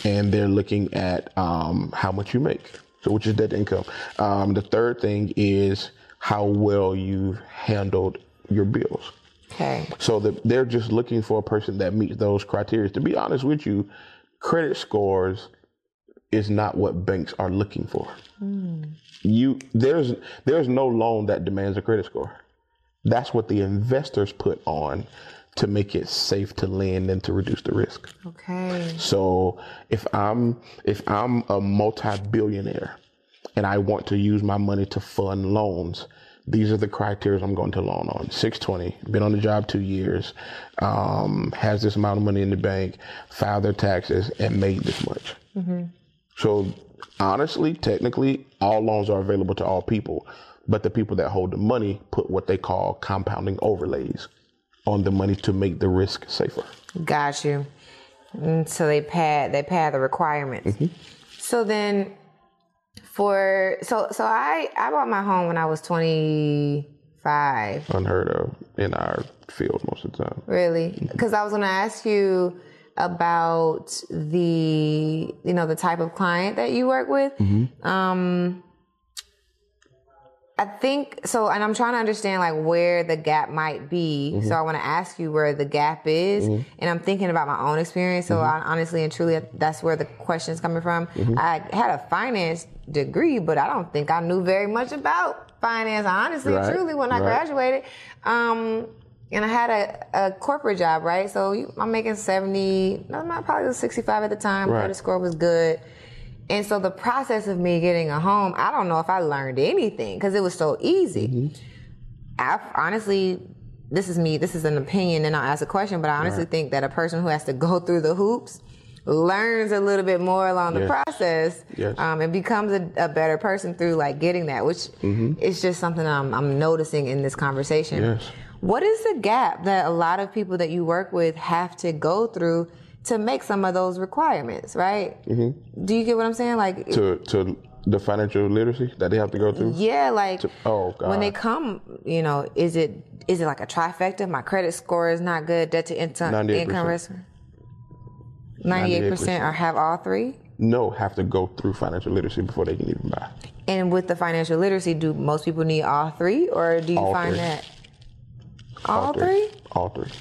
Speaker 1: and they're looking at um, how much you make. So which is debt to income. Um, the third thing is how well you've handled your bills.
Speaker 2: Okay.
Speaker 1: So the, they're just looking for a person that meets those criteria. To be honest with you, credit scores is not what banks are looking for. Hmm. You there's there's no loan that demands a credit score. That's what the investors put on to make it safe to lend and to reduce the risk.
Speaker 2: Okay.
Speaker 1: So if I'm if I'm a multi-billionaire and I want to use my money to fund loans, these are the criteria I'm going to loan on. 620, been on the job two years, um, has this amount of money in the bank, filed their taxes, and made this much. So honestly, technically, all loans are available to all people, but the people that hold the money put what they call compounding overlays on the money to make the risk safer.
Speaker 2: Got you. Mm, So they pad they pad the requirements. So then for so so I I bought my home when I was 25.
Speaker 1: unheard of in our field most of the time.
Speaker 2: Really? Mm-hmm. Cuz I was going to ask you about the you know the type of client that you work with. Mm-hmm. Um I think so, and I'm trying to understand like where the gap might be. Mm-hmm. So I want to ask you where the gap is, and I'm thinking about my own experience. So I, honestly and truly, that's where the question's coming from. I had a finance degree, but I don't think I knew very much about finance. Honestly,
Speaker 1: Right,
Speaker 2: truly, when I
Speaker 1: right.
Speaker 2: graduated, um, and I had a, a corporate job, right? So you, I'm making 70, no, probably was 65 at the time.
Speaker 1: Right.
Speaker 2: Credit score was good. And so the process of me getting a home, I don't know if I learned anything because it was so easy. I honestly, this is me, this is an opinion, and I'll ask a question, but I honestly think that a person who has to go through the hoops learns a little bit more along the process
Speaker 1: Yes.
Speaker 2: um, and becomes a, a better person through like getting that, which is just something I'm, I'm noticing in this conversation.
Speaker 1: Yes.
Speaker 2: What is the gap that a lot of people that you work with have to go through to make some of those requirements, right? Mm-hmm. Do you get what I'm saying? Like,
Speaker 1: To to the financial literacy that they have to go through.
Speaker 2: yeah, like
Speaker 1: oh,
Speaker 2: when they come, you know, is it is it like a trifecta? My credit score is not good. Debt to income
Speaker 1: 98%.
Speaker 2: income risk. Ninety-eight percent, or have all three.
Speaker 1: No, have to go through financial literacy before they can even buy.
Speaker 2: And with the financial literacy, do most people need all three, or do you
Speaker 1: All
Speaker 2: find
Speaker 1: three.
Speaker 2: that all, three?
Speaker 1: All three.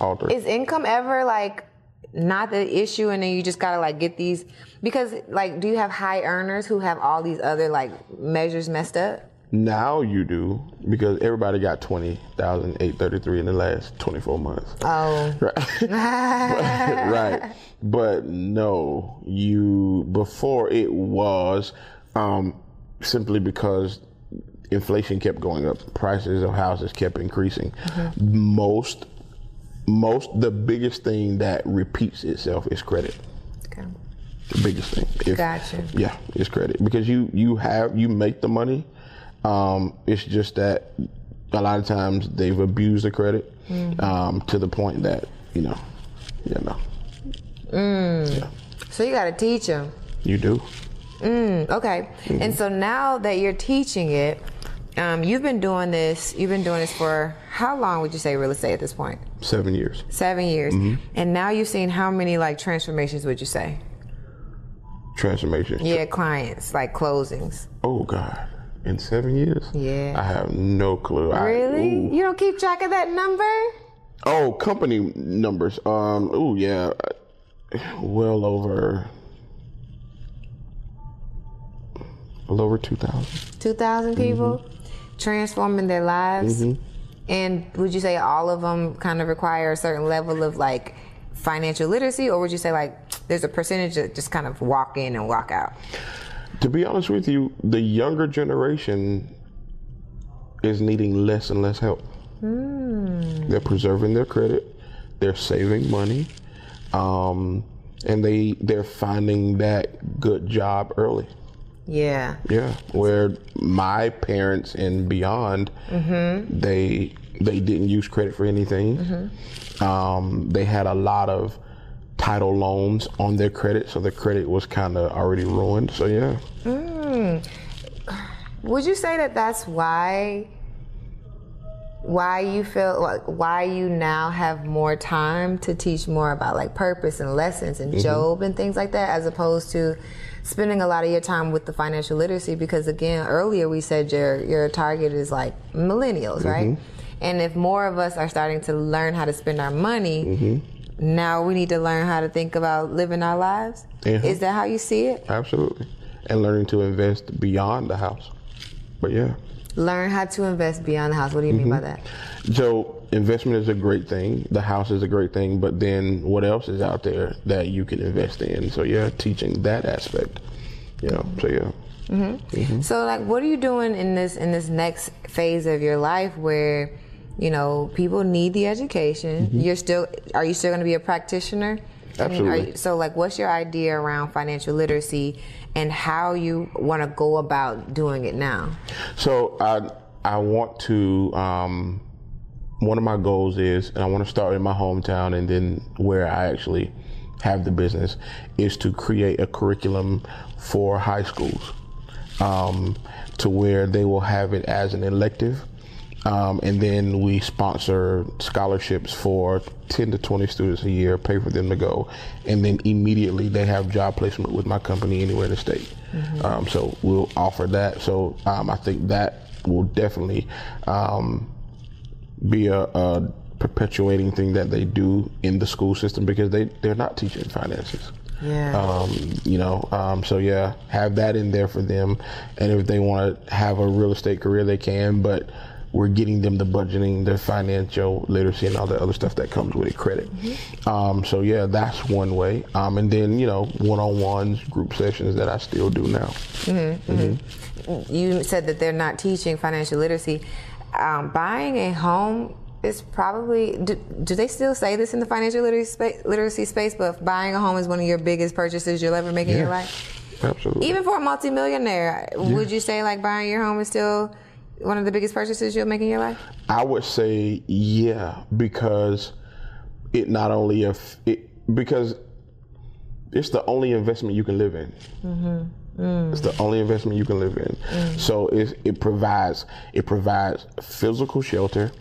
Speaker 1: All three.
Speaker 2: Is income ever like not the issue, and then you just gotta like get these because like, do you have high earners who have all these other like measures messed up?
Speaker 1: Now you do because everybody got twenty thousand eight thirty three in the last twenty four months.
Speaker 2: Oh,
Speaker 1: Right. right. But no, you before it was um, simply because inflation kept going up, prices of houses kept increasing. Most most the biggest thing that repeats itself is credit.
Speaker 2: okay.
Speaker 1: The biggest thing. If-
Speaker 2: Gotcha.
Speaker 1: Yeah, it's credit because you you have you make the money. Um, it's just that a lot of times they've abused the credit um, to the point that you know, you know,
Speaker 2: So you gotta teach them.
Speaker 1: you do.
Speaker 2: Okay. And so now that you're teaching it, um, you've been doing this. You've been doing this for how long would you say real estate at this point?
Speaker 1: Seven years.
Speaker 2: Seven years. And now you've seen how many like transformations would you say?
Speaker 1: Transformations.
Speaker 2: Yeah, clients like closings.
Speaker 1: Oh God. In seven years?
Speaker 2: Yeah.
Speaker 1: I have no clue.
Speaker 2: Really?
Speaker 1: ooh.
Speaker 2: you don't keep track of that number?
Speaker 1: oh, company numbers. Um. Oh yeah. Well over. Well over two thousand.
Speaker 2: 2,000 people transforming their lives. And would you say all of them kind of require a certain level of like financial literacy, or would you say like there's a percentage that just kind of walk in and walk out?
Speaker 1: To be honest with you, the younger generation is needing less and less help. They're preserving their credit, they're saving money, um, and they they're finding that good job early.
Speaker 2: Yeah.
Speaker 1: Yeah, where my parents and beyond, they they didn't use credit for anything. Um, they had a lot of title loans on their credit, so their credit was kind of already ruined. So yeah, mm.
Speaker 2: Would you say that that's why why you feel like why you now have more time to teach more about like purpose and lessons and mm-hmm. Job and things like that as opposed to spending a lot of your time with the financial literacy? Because again earlier we said your your target is like millennials, right? Mm-hmm. And if more of us are starting to learn how to spend our money, mm-hmm. Now we need to learn how to think about living our lives.
Speaker 1: Yeah.
Speaker 2: Is that how you see it?
Speaker 1: absolutely, and learning to invest beyond the house. But yeah,
Speaker 2: Learn how to invest beyond the house. What do you mean by that?
Speaker 1: so investment is a great thing. The house is a great thing, but then what else is out there that you can invest in? So yeah, teaching that aspect. You know, so yeah. Mhm.
Speaker 2: So like what are you doing in this in this next phase of your life where you know people need the education you're still are you still going to be a practitioner I mean, are
Speaker 1: Absolutely.
Speaker 2: you- so like what's your idea around financial literacy and how you want to go about doing it now
Speaker 1: So I I want to um, one of my goals is, and I want to start in my hometown, and then where I actually have the business is to create a curriculum for high schools, um, to where they will have it as an elective. Um, and then we sponsor scholarships for 10 to 20 students a year, pay for them to go. And then immediately they have job placement with my company anywhere in the state. Um, so we'll offer that. So um, I think that will definitely um, be a, a perpetuating thing that they do in the school system because they, they're not teaching finances.
Speaker 2: yeah
Speaker 1: Um, you know, um, so yeah, have that in there for them. And if they want to have a real estate career, they can, but we're getting them the budgeting, the financial literacy, and all the other stuff that comes with it, credit. Um, so yeah, that's one way. Um, and then, you know, one on ones, group sessions that I still do now. Mm hmm.
Speaker 2: you said that they're not teaching financial literacy um, buying a home is probably do, do they still say this in the financial literacy space, literacy space but if buying a home is one of your biggest purchases you'll ever make in your life
Speaker 1: Absolutely.
Speaker 2: Even for a multimillionaire, would you say like buying your home is still one of the biggest purchases you'll make in your life?
Speaker 1: I would say yeah, because it not only if it because it's the only investment you can live in. Mm-hmm. Mm. It's the only investment you can live in. Mm. So it it provides it provides physical shelter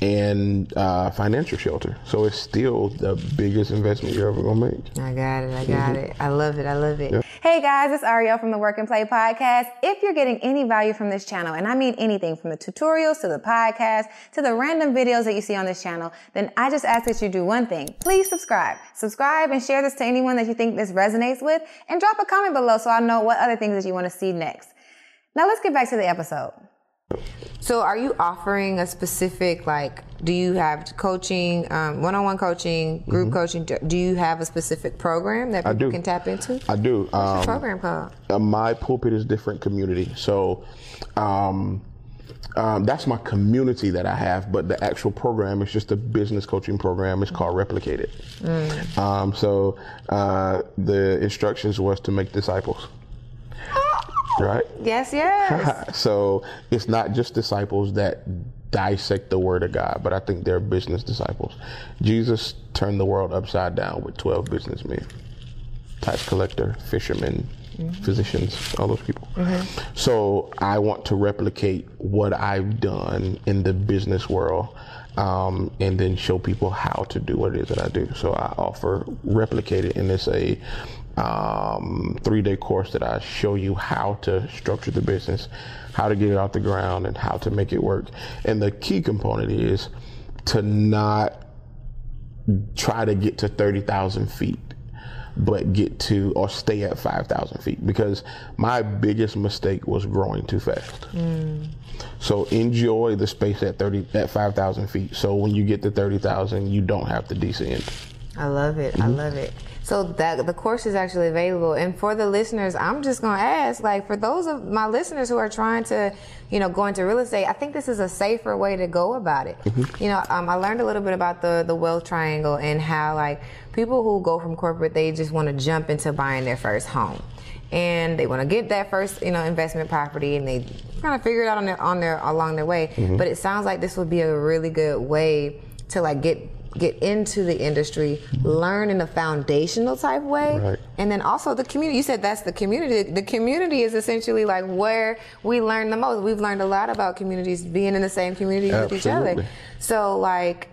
Speaker 1: and uh, financial shelter. So it's still the biggest investment you're ever gonna make.
Speaker 2: I got it. I got it. I love it. I love it.
Speaker 3: Hey guys, it's Ariel from the Work N' Play podcast. If you're getting any value from this channel, and I mean anything from the tutorials to the podcast to the random videos that you see on this channel, then I just ask that you do one thing. Please subscribe. Subscribe and share this to anyone that you think this resonates with and drop a comment below so I know what other things that you want to see next. Now let's get back to the episode.
Speaker 2: So, are you offering a specific like? Do you have coaching, um, one-on-one coaching, group coaching? Do- you have a specific program that people can tap into?
Speaker 1: I do.
Speaker 2: What's
Speaker 1: Um,
Speaker 2: your program called?
Speaker 1: uh, my pulpit is different community. So um, um, that's my community that I have, but the actual program is just a business coaching program. It's called Replicated. Um, so uh, the instructions was to make disciples. Right?
Speaker 2: Yes, yes.
Speaker 1: So it's not just disciples that dissect the word of God, but I think they're business disciples. Jesus turned the world upside down with 12 businessmen tax collector, fishermen, physicians, all those people. So I want to replicate what I've done in the business world um, and then show people how to do what it is that I do. So I offer Replicate It, and it's a um, three day course that I show you how to structure the business, how to get it off the ground, and how to make it work. And the key component is to not try to get to 30,000 feet, but get to or stay at 5,000 feet because my biggest mistake was growing too fast. So enjoy the space at 30 at 5,000 feet. So when you get to 30,000, you don't have to descend.
Speaker 2: I love it. I love it. So that the course is actually available, and for the listeners, I'm just gonna ask, like, for those of my listeners who are trying to, you know, go into real estate, I think this is a safer way to go about it. You know, um, I learned a little bit about the the wealth triangle and how like people who go from corporate, they just want to jump into buying their first home, and they want to get that first, you know, investment property, and they kind of figure it out on their on their along their way. But it sounds like this would be a really good way to like get get into the industry, learn in a foundational type way,
Speaker 1: Right.
Speaker 2: and then also the community. You said that's the community. The community is essentially like where we learn the most. We've learned a lot about communities being in the same community with each other. So like.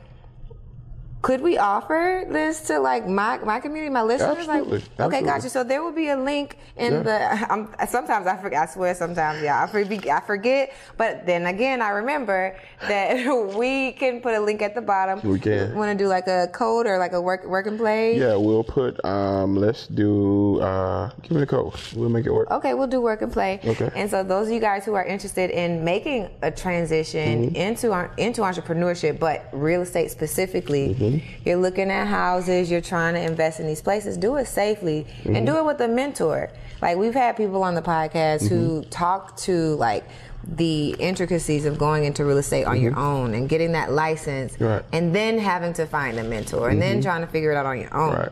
Speaker 2: Could we offer this to like my my community, my listeners?
Speaker 1: Absolutely.
Speaker 2: Like, okay,
Speaker 1: Absolutely.
Speaker 2: gotcha. So there will be a link in
Speaker 1: Yeah.
Speaker 2: the. I'm, sometimes I forget. I swear, sometimes yeah, I forget. I forget. But then again, I remember that we can put a link at the bottom.
Speaker 1: We can.
Speaker 2: Want to do like a code or like a work work and play?
Speaker 1: Yeah, we'll put. Um, let's do. Uh, give me the code. We'll make it work.
Speaker 2: Okay, we'll do work and play.
Speaker 1: Okay.
Speaker 2: And so those of you guys who are interested in making a transition
Speaker 1: Mm-hmm.
Speaker 2: into into entrepreneurship, but real estate specifically,
Speaker 1: Mm-hmm.
Speaker 2: You're looking at houses, you're trying to invest in these places, do it safely
Speaker 1: Mm-hmm.
Speaker 2: and do it with a mentor. Like we've had people on the podcast who
Speaker 1: Mm-hmm.
Speaker 2: talk to like the intricacies of going into real estate on your own and getting that license
Speaker 1: Mm-hmm. Right.
Speaker 2: and then having to find a mentor and then trying to figure it out on your own.
Speaker 1: Right.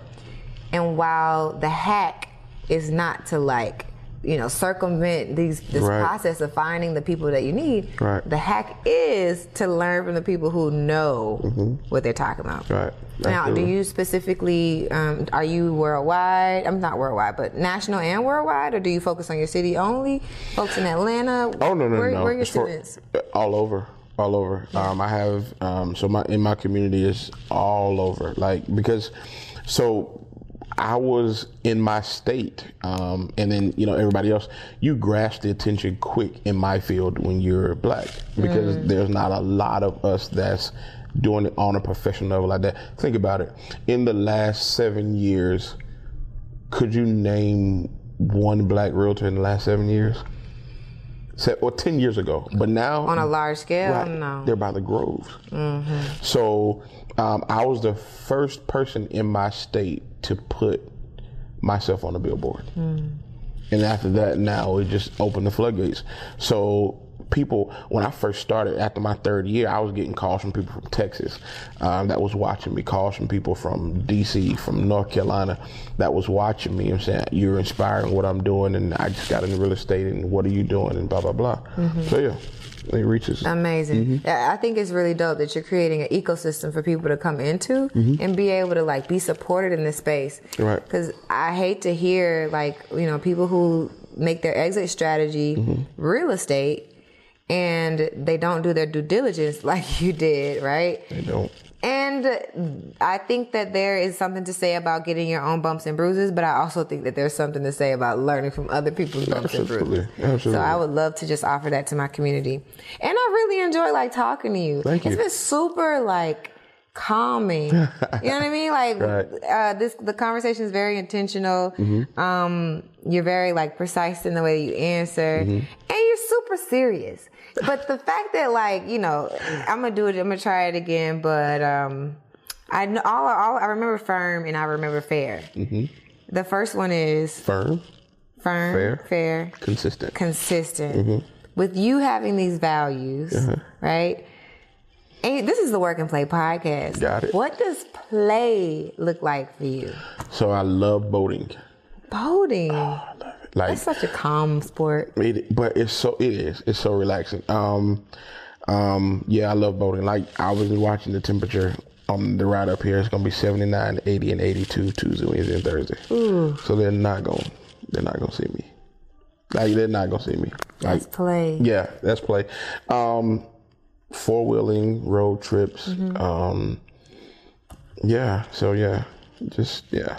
Speaker 2: And while the hack is not to like, you know, circumvent these this
Speaker 1: Right.
Speaker 2: process of finding the people that you need,
Speaker 1: Right.
Speaker 2: the hack is to learn from the people who know what they're talking about.
Speaker 1: Mm-hmm. Right.
Speaker 2: Now, do you specifically um, are you worldwide? I'm not worldwide, but national and worldwide, or do you focus on your city only? Folks in Atlanta.
Speaker 1: Oh no no
Speaker 2: where,
Speaker 1: no!
Speaker 2: Where are your
Speaker 1: for-
Speaker 2: students?
Speaker 1: all over, all over. Um, I have um, so my in my community is all over. Like because so I was in my state, um, and then you know everybody else. You grasp the attention quick in my field when you're black because there's not a lot of us that's doing it on a professional level like that. Think about it. In the last seven years, could you name one black realtor in the last seven years? Se- or 10 years ago. But now,
Speaker 2: On a large scale,
Speaker 1: right,
Speaker 2: no.
Speaker 1: they're by the groves. So um, I was the first person in my state to put myself on the billboard. And after that, now it just opened the floodgates. So people, when I first started, after my third year, I was getting calls from people from Texas um, that was watching me, calls from people from DC, from North Carolina that was watching me and saying, You're inspiring what I'm doing, and I just got into real estate, and what are you doing, and blah, blah, blah. So, yeah, it reaches.
Speaker 2: Amazing.
Speaker 1: Mm-hmm.
Speaker 2: I think it's really dope that you're creating an ecosystem for people to come into and be able to like be supported in this space.
Speaker 1: Mm-hmm. Right.
Speaker 2: Because I hate to hear like you know people who make their exit strategy
Speaker 1: Mm-hmm.
Speaker 2: real estate and they don't do their due diligence like you did, right?
Speaker 1: They don't.
Speaker 2: And I think that there is something to say about getting your own bumps and bruises, but I also think that there's something to say about learning from other people's bumps and bruises.
Speaker 1: Absolutely.
Speaker 2: So I would love to just offer that to my community. And I really enjoy like talking to you.
Speaker 1: Thank
Speaker 2: It's
Speaker 1: you.
Speaker 2: been super like calming. you know what I mean? Like
Speaker 1: Right. Mm-hmm.
Speaker 2: uh, this, the conversation is very intentional. Um, you're very like precise in the way you answer,
Speaker 1: Mm-hmm.
Speaker 2: and you're super serious. But the fact that like you know, I'm gonna do it. I'm gonna try it again. But um, I know all, all I remember firm and I remember fair.
Speaker 1: Mm-hmm.
Speaker 2: The first one is
Speaker 1: Firm,
Speaker 2: firm,
Speaker 1: Fair.
Speaker 2: fair
Speaker 1: consistent.
Speaker 2: consistent
Speaker 1: Mm-hmm.
Speaker 2: with you having these values,
Speaker 1: Uh-huh.
Speaker 2: right? And this is the Work N' Play podcast.
Speaker 1: Got it.
Speaker 2: What does play look like for you?
Speaker 1: So I love boating.
Speaker 2: Boating.
Speaker 1: Like
Speaker 2: That's such a calm sport.
Speaker 1: It, but it's so it is. It's so relaxing. Um, um, yeah, I love boating. Like I was watching the temperature on the ride up here. It's gonna be 79, 80, and 82 Tuesday, Wednesday, and Thursday. So they're not gonna, They're not gonna see me. Like they're not gonna see me. Like
Speaker 2: Let's play.
Speaker 1: yeah, that's play. Um, four wheeling road trips. Um, yeah. So yeah, just yeah.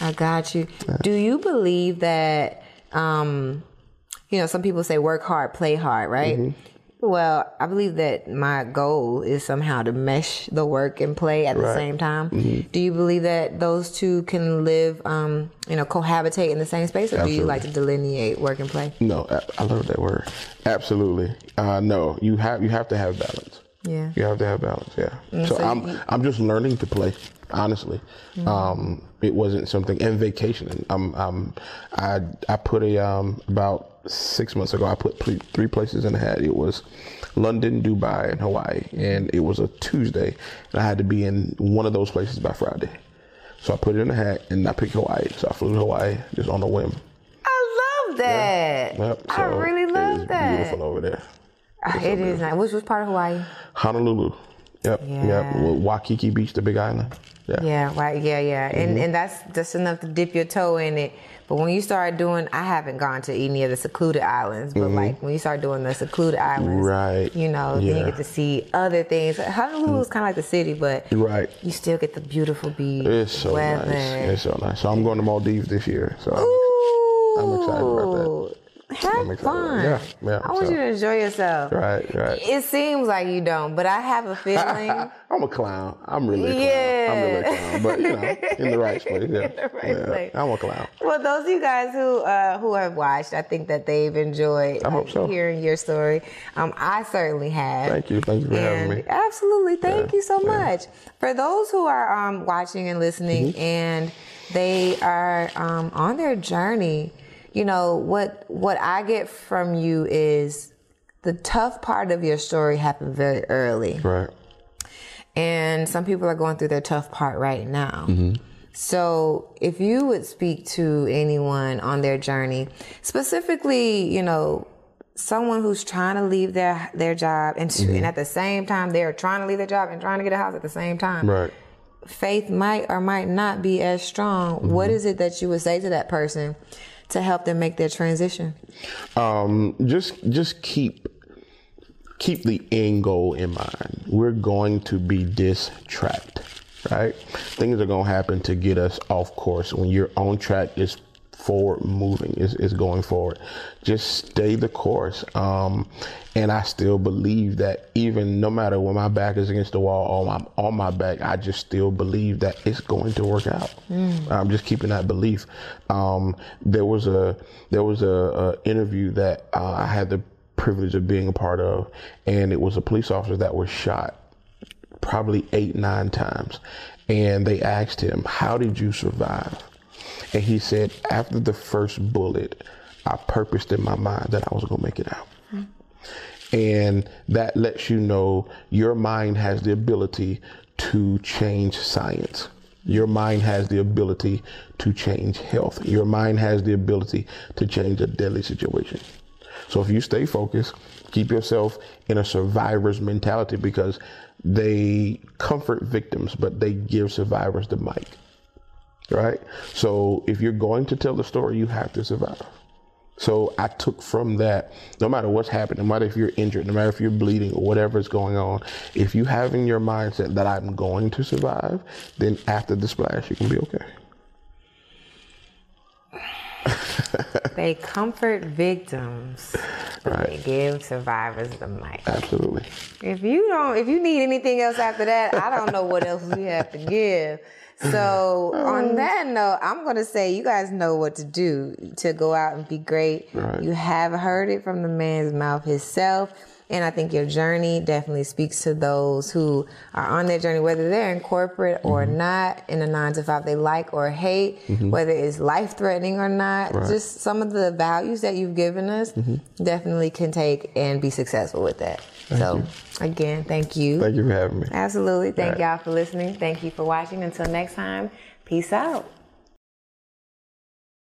Speaker 2: I got you. Do you believe that, um, you know, some people say work hard, play hard, right?
Speaker 1: Mm-hmm.
Speaker 2: Well, I believe that my goal is somehow to mesh the work and play at the same time.
Speaker 1: Mm-hmm.
Speaker 2: Do you believe that those two can live, um, you know, cohabitate in the same space, or do you like to delineate work and play?
Speaker 1: No, I- love that word. Absolutely. Uh, no, you have you have to have balance.
Speaker 2: Yeah.
Speaker 1: You have to have balance. Yeah. so,
Speaker 2: so
Speaker 1: I'm
Speaker 2: you-
Speaker 1: I'm just learning to play. Honestly, um, it wasn't something. And vacationing. I'm um, I I put a um about six months ago. I put three, three places in a hat. It was London, Dubai, and Hawaii, and it was a Tuesday, and I had to be in one of those places by Friday. So I put it in a hat, and I picked Hawaii. So I flew to Hawaii just on a whim.
Speaker 2: I love that.
Speaker 1: Yep.
Speaker 2: I really love that.
Speaker 1: Beautiful over there.
Speaker 2: Ah, It is nice. Which was part of Hawaii?
Speaker 1: Honolulu. Yep.
Speaker 2: Yeah.
Speaker 1: Yep. Waikiki Beach, the Big Island. Yeah.
Speaker 2: Yeah, right. Yeah, yeah, and
Speaker 1: Mm-hmm.
Speaker 2: and that's just enough to dip your toe in it. But when you start doing, I haven't gone to any of the secluded islands, but like when you start doing the secluded islands,
Speaker 1: Mm-hmm. Right.
Speaker 2: You know, then you get to see other things. Honolulu is kind of like the city, but
Speaker 1: Right.
Speaker 2: you still get the beautiful beach,
Speaker 1: It's so
Speaker 2: weather.
Speaker 1: nice. It's so nice. So I'm going to Maldives this year. So I'm,
Speaker 2: Ooh,
Speaker 1: I'm excited about that.
Speaker 2: Have
Speaker 1: I'm excited about
Speaker 2: fun.
Speaker 1: Yeah, yeah,
Speaker 2: I want
Speaker 1: so-
Speaker 2: you to enjoy yourself.
Speaker 1: right, right.
Speaker 2: It seems like you don't, but I have a feeling.
Speaker 1: I'm a clown. I'm really a clown.
Speaker 2: Yeah.
Speaker 1: I'm really a clown. But you know, in the right place. Yeah.
Speaker 2: the right
Speaker 1: yeah.
Speaker 2: place.
Speaker 1: I'm a clown.
Speaker 2: Well, those of you guys who uh, who have watched, I think that they've enjoyed
Speaker 1: I hope so.
Speaker 2: hearing your story. Um, I certainly have.
Speaker 1: Thank you. Thank you for having me.
Speaker 2: absolutely, thank you so much. For those who are um, watching and listening,
Speaker 1: Mm-hmm.
Speaker 2: and they are um, on their journey, you know what what I get from you is the tough part of your story happened very early.
Speaker 1: Right.
Speaker 2: And some people are going through their tough part right now.
Speaker 1: Mm-hmm.
Speaker 2: So, if you would speak to anyone on their journey, specifically, you know, someone who's trying to leave their their job and,
Speaker 1: Mm-hmm.
Speaker 2: and at the same time they're trying to leave their job and trying to get a house at the same time.
Speaker 1: Right.
Speaker 2: Faith might or might not be as strong. What
Speaker 1: Mm-hmm.
Speaker 2: is it that you would say to that person to help them make their transition?
Speaker 1: um, just just keep keep the end goal in mind. We're going to be distracked, right? Things are going to happen to get us off course. When you're on track, it's forward moving, is is going forward. Just stay the course. Um, and I still believe that even no matter when my back is against the wall, on my on my back, I just still believe that it's going to work out. I'm just keeping that belief. Um, there was a there was a, a interview that uh, I had the privilege of being a part of, and it was a police officer that was shot probably eight, nine times. And they asked him, How did you survive? And he said, After the first bullet, I purposed in my mind that I was going to make it out. And that lets you know your mind has the ability to change science. Your mind has the ability to change health. Your mind has the ability to change a deadly situation. So if you stay focused, keep yourself in a survivor's mentality because they comfort victims, but they give survivors the mic. Right? So if you're going to tell the story, you have to survive. So I took from that, no matter what's happening, no matter if you're injured, no matter if you're bleeding or whatever is going on, if you have in your mindset that I'm going to survive, then after the splash, you can be okay.
Speaker 2: They comfort victims, but they give survivors the mic.
Speaker 1: Absolutely.
Speaker 2: If you don't, if you need anything else after that, I don't know what else we have to give. So on oh. that note, I'm gonna say you guys know what to do to go out and be great.
Speaker 1: Right.
Speaker 2: You have heard it from the man's mouth himself. And I think your journey definitely speaks to those who are on their journey, whether they're in corporate or mm-hmm. not, in a nine to five they like or hate, mm-hmm. whether it's life threatening or not.
Speaker 1: Right.
Speaker 2: Just some of the values that you've given us mm-hmm. definitely can take and be successful with that. so, again, thank you.
Speaker 1: Thank you for having me.
Speaker 2: Absolutely. Thank y'all for listening. Thank you for watching. Until next time, peace out.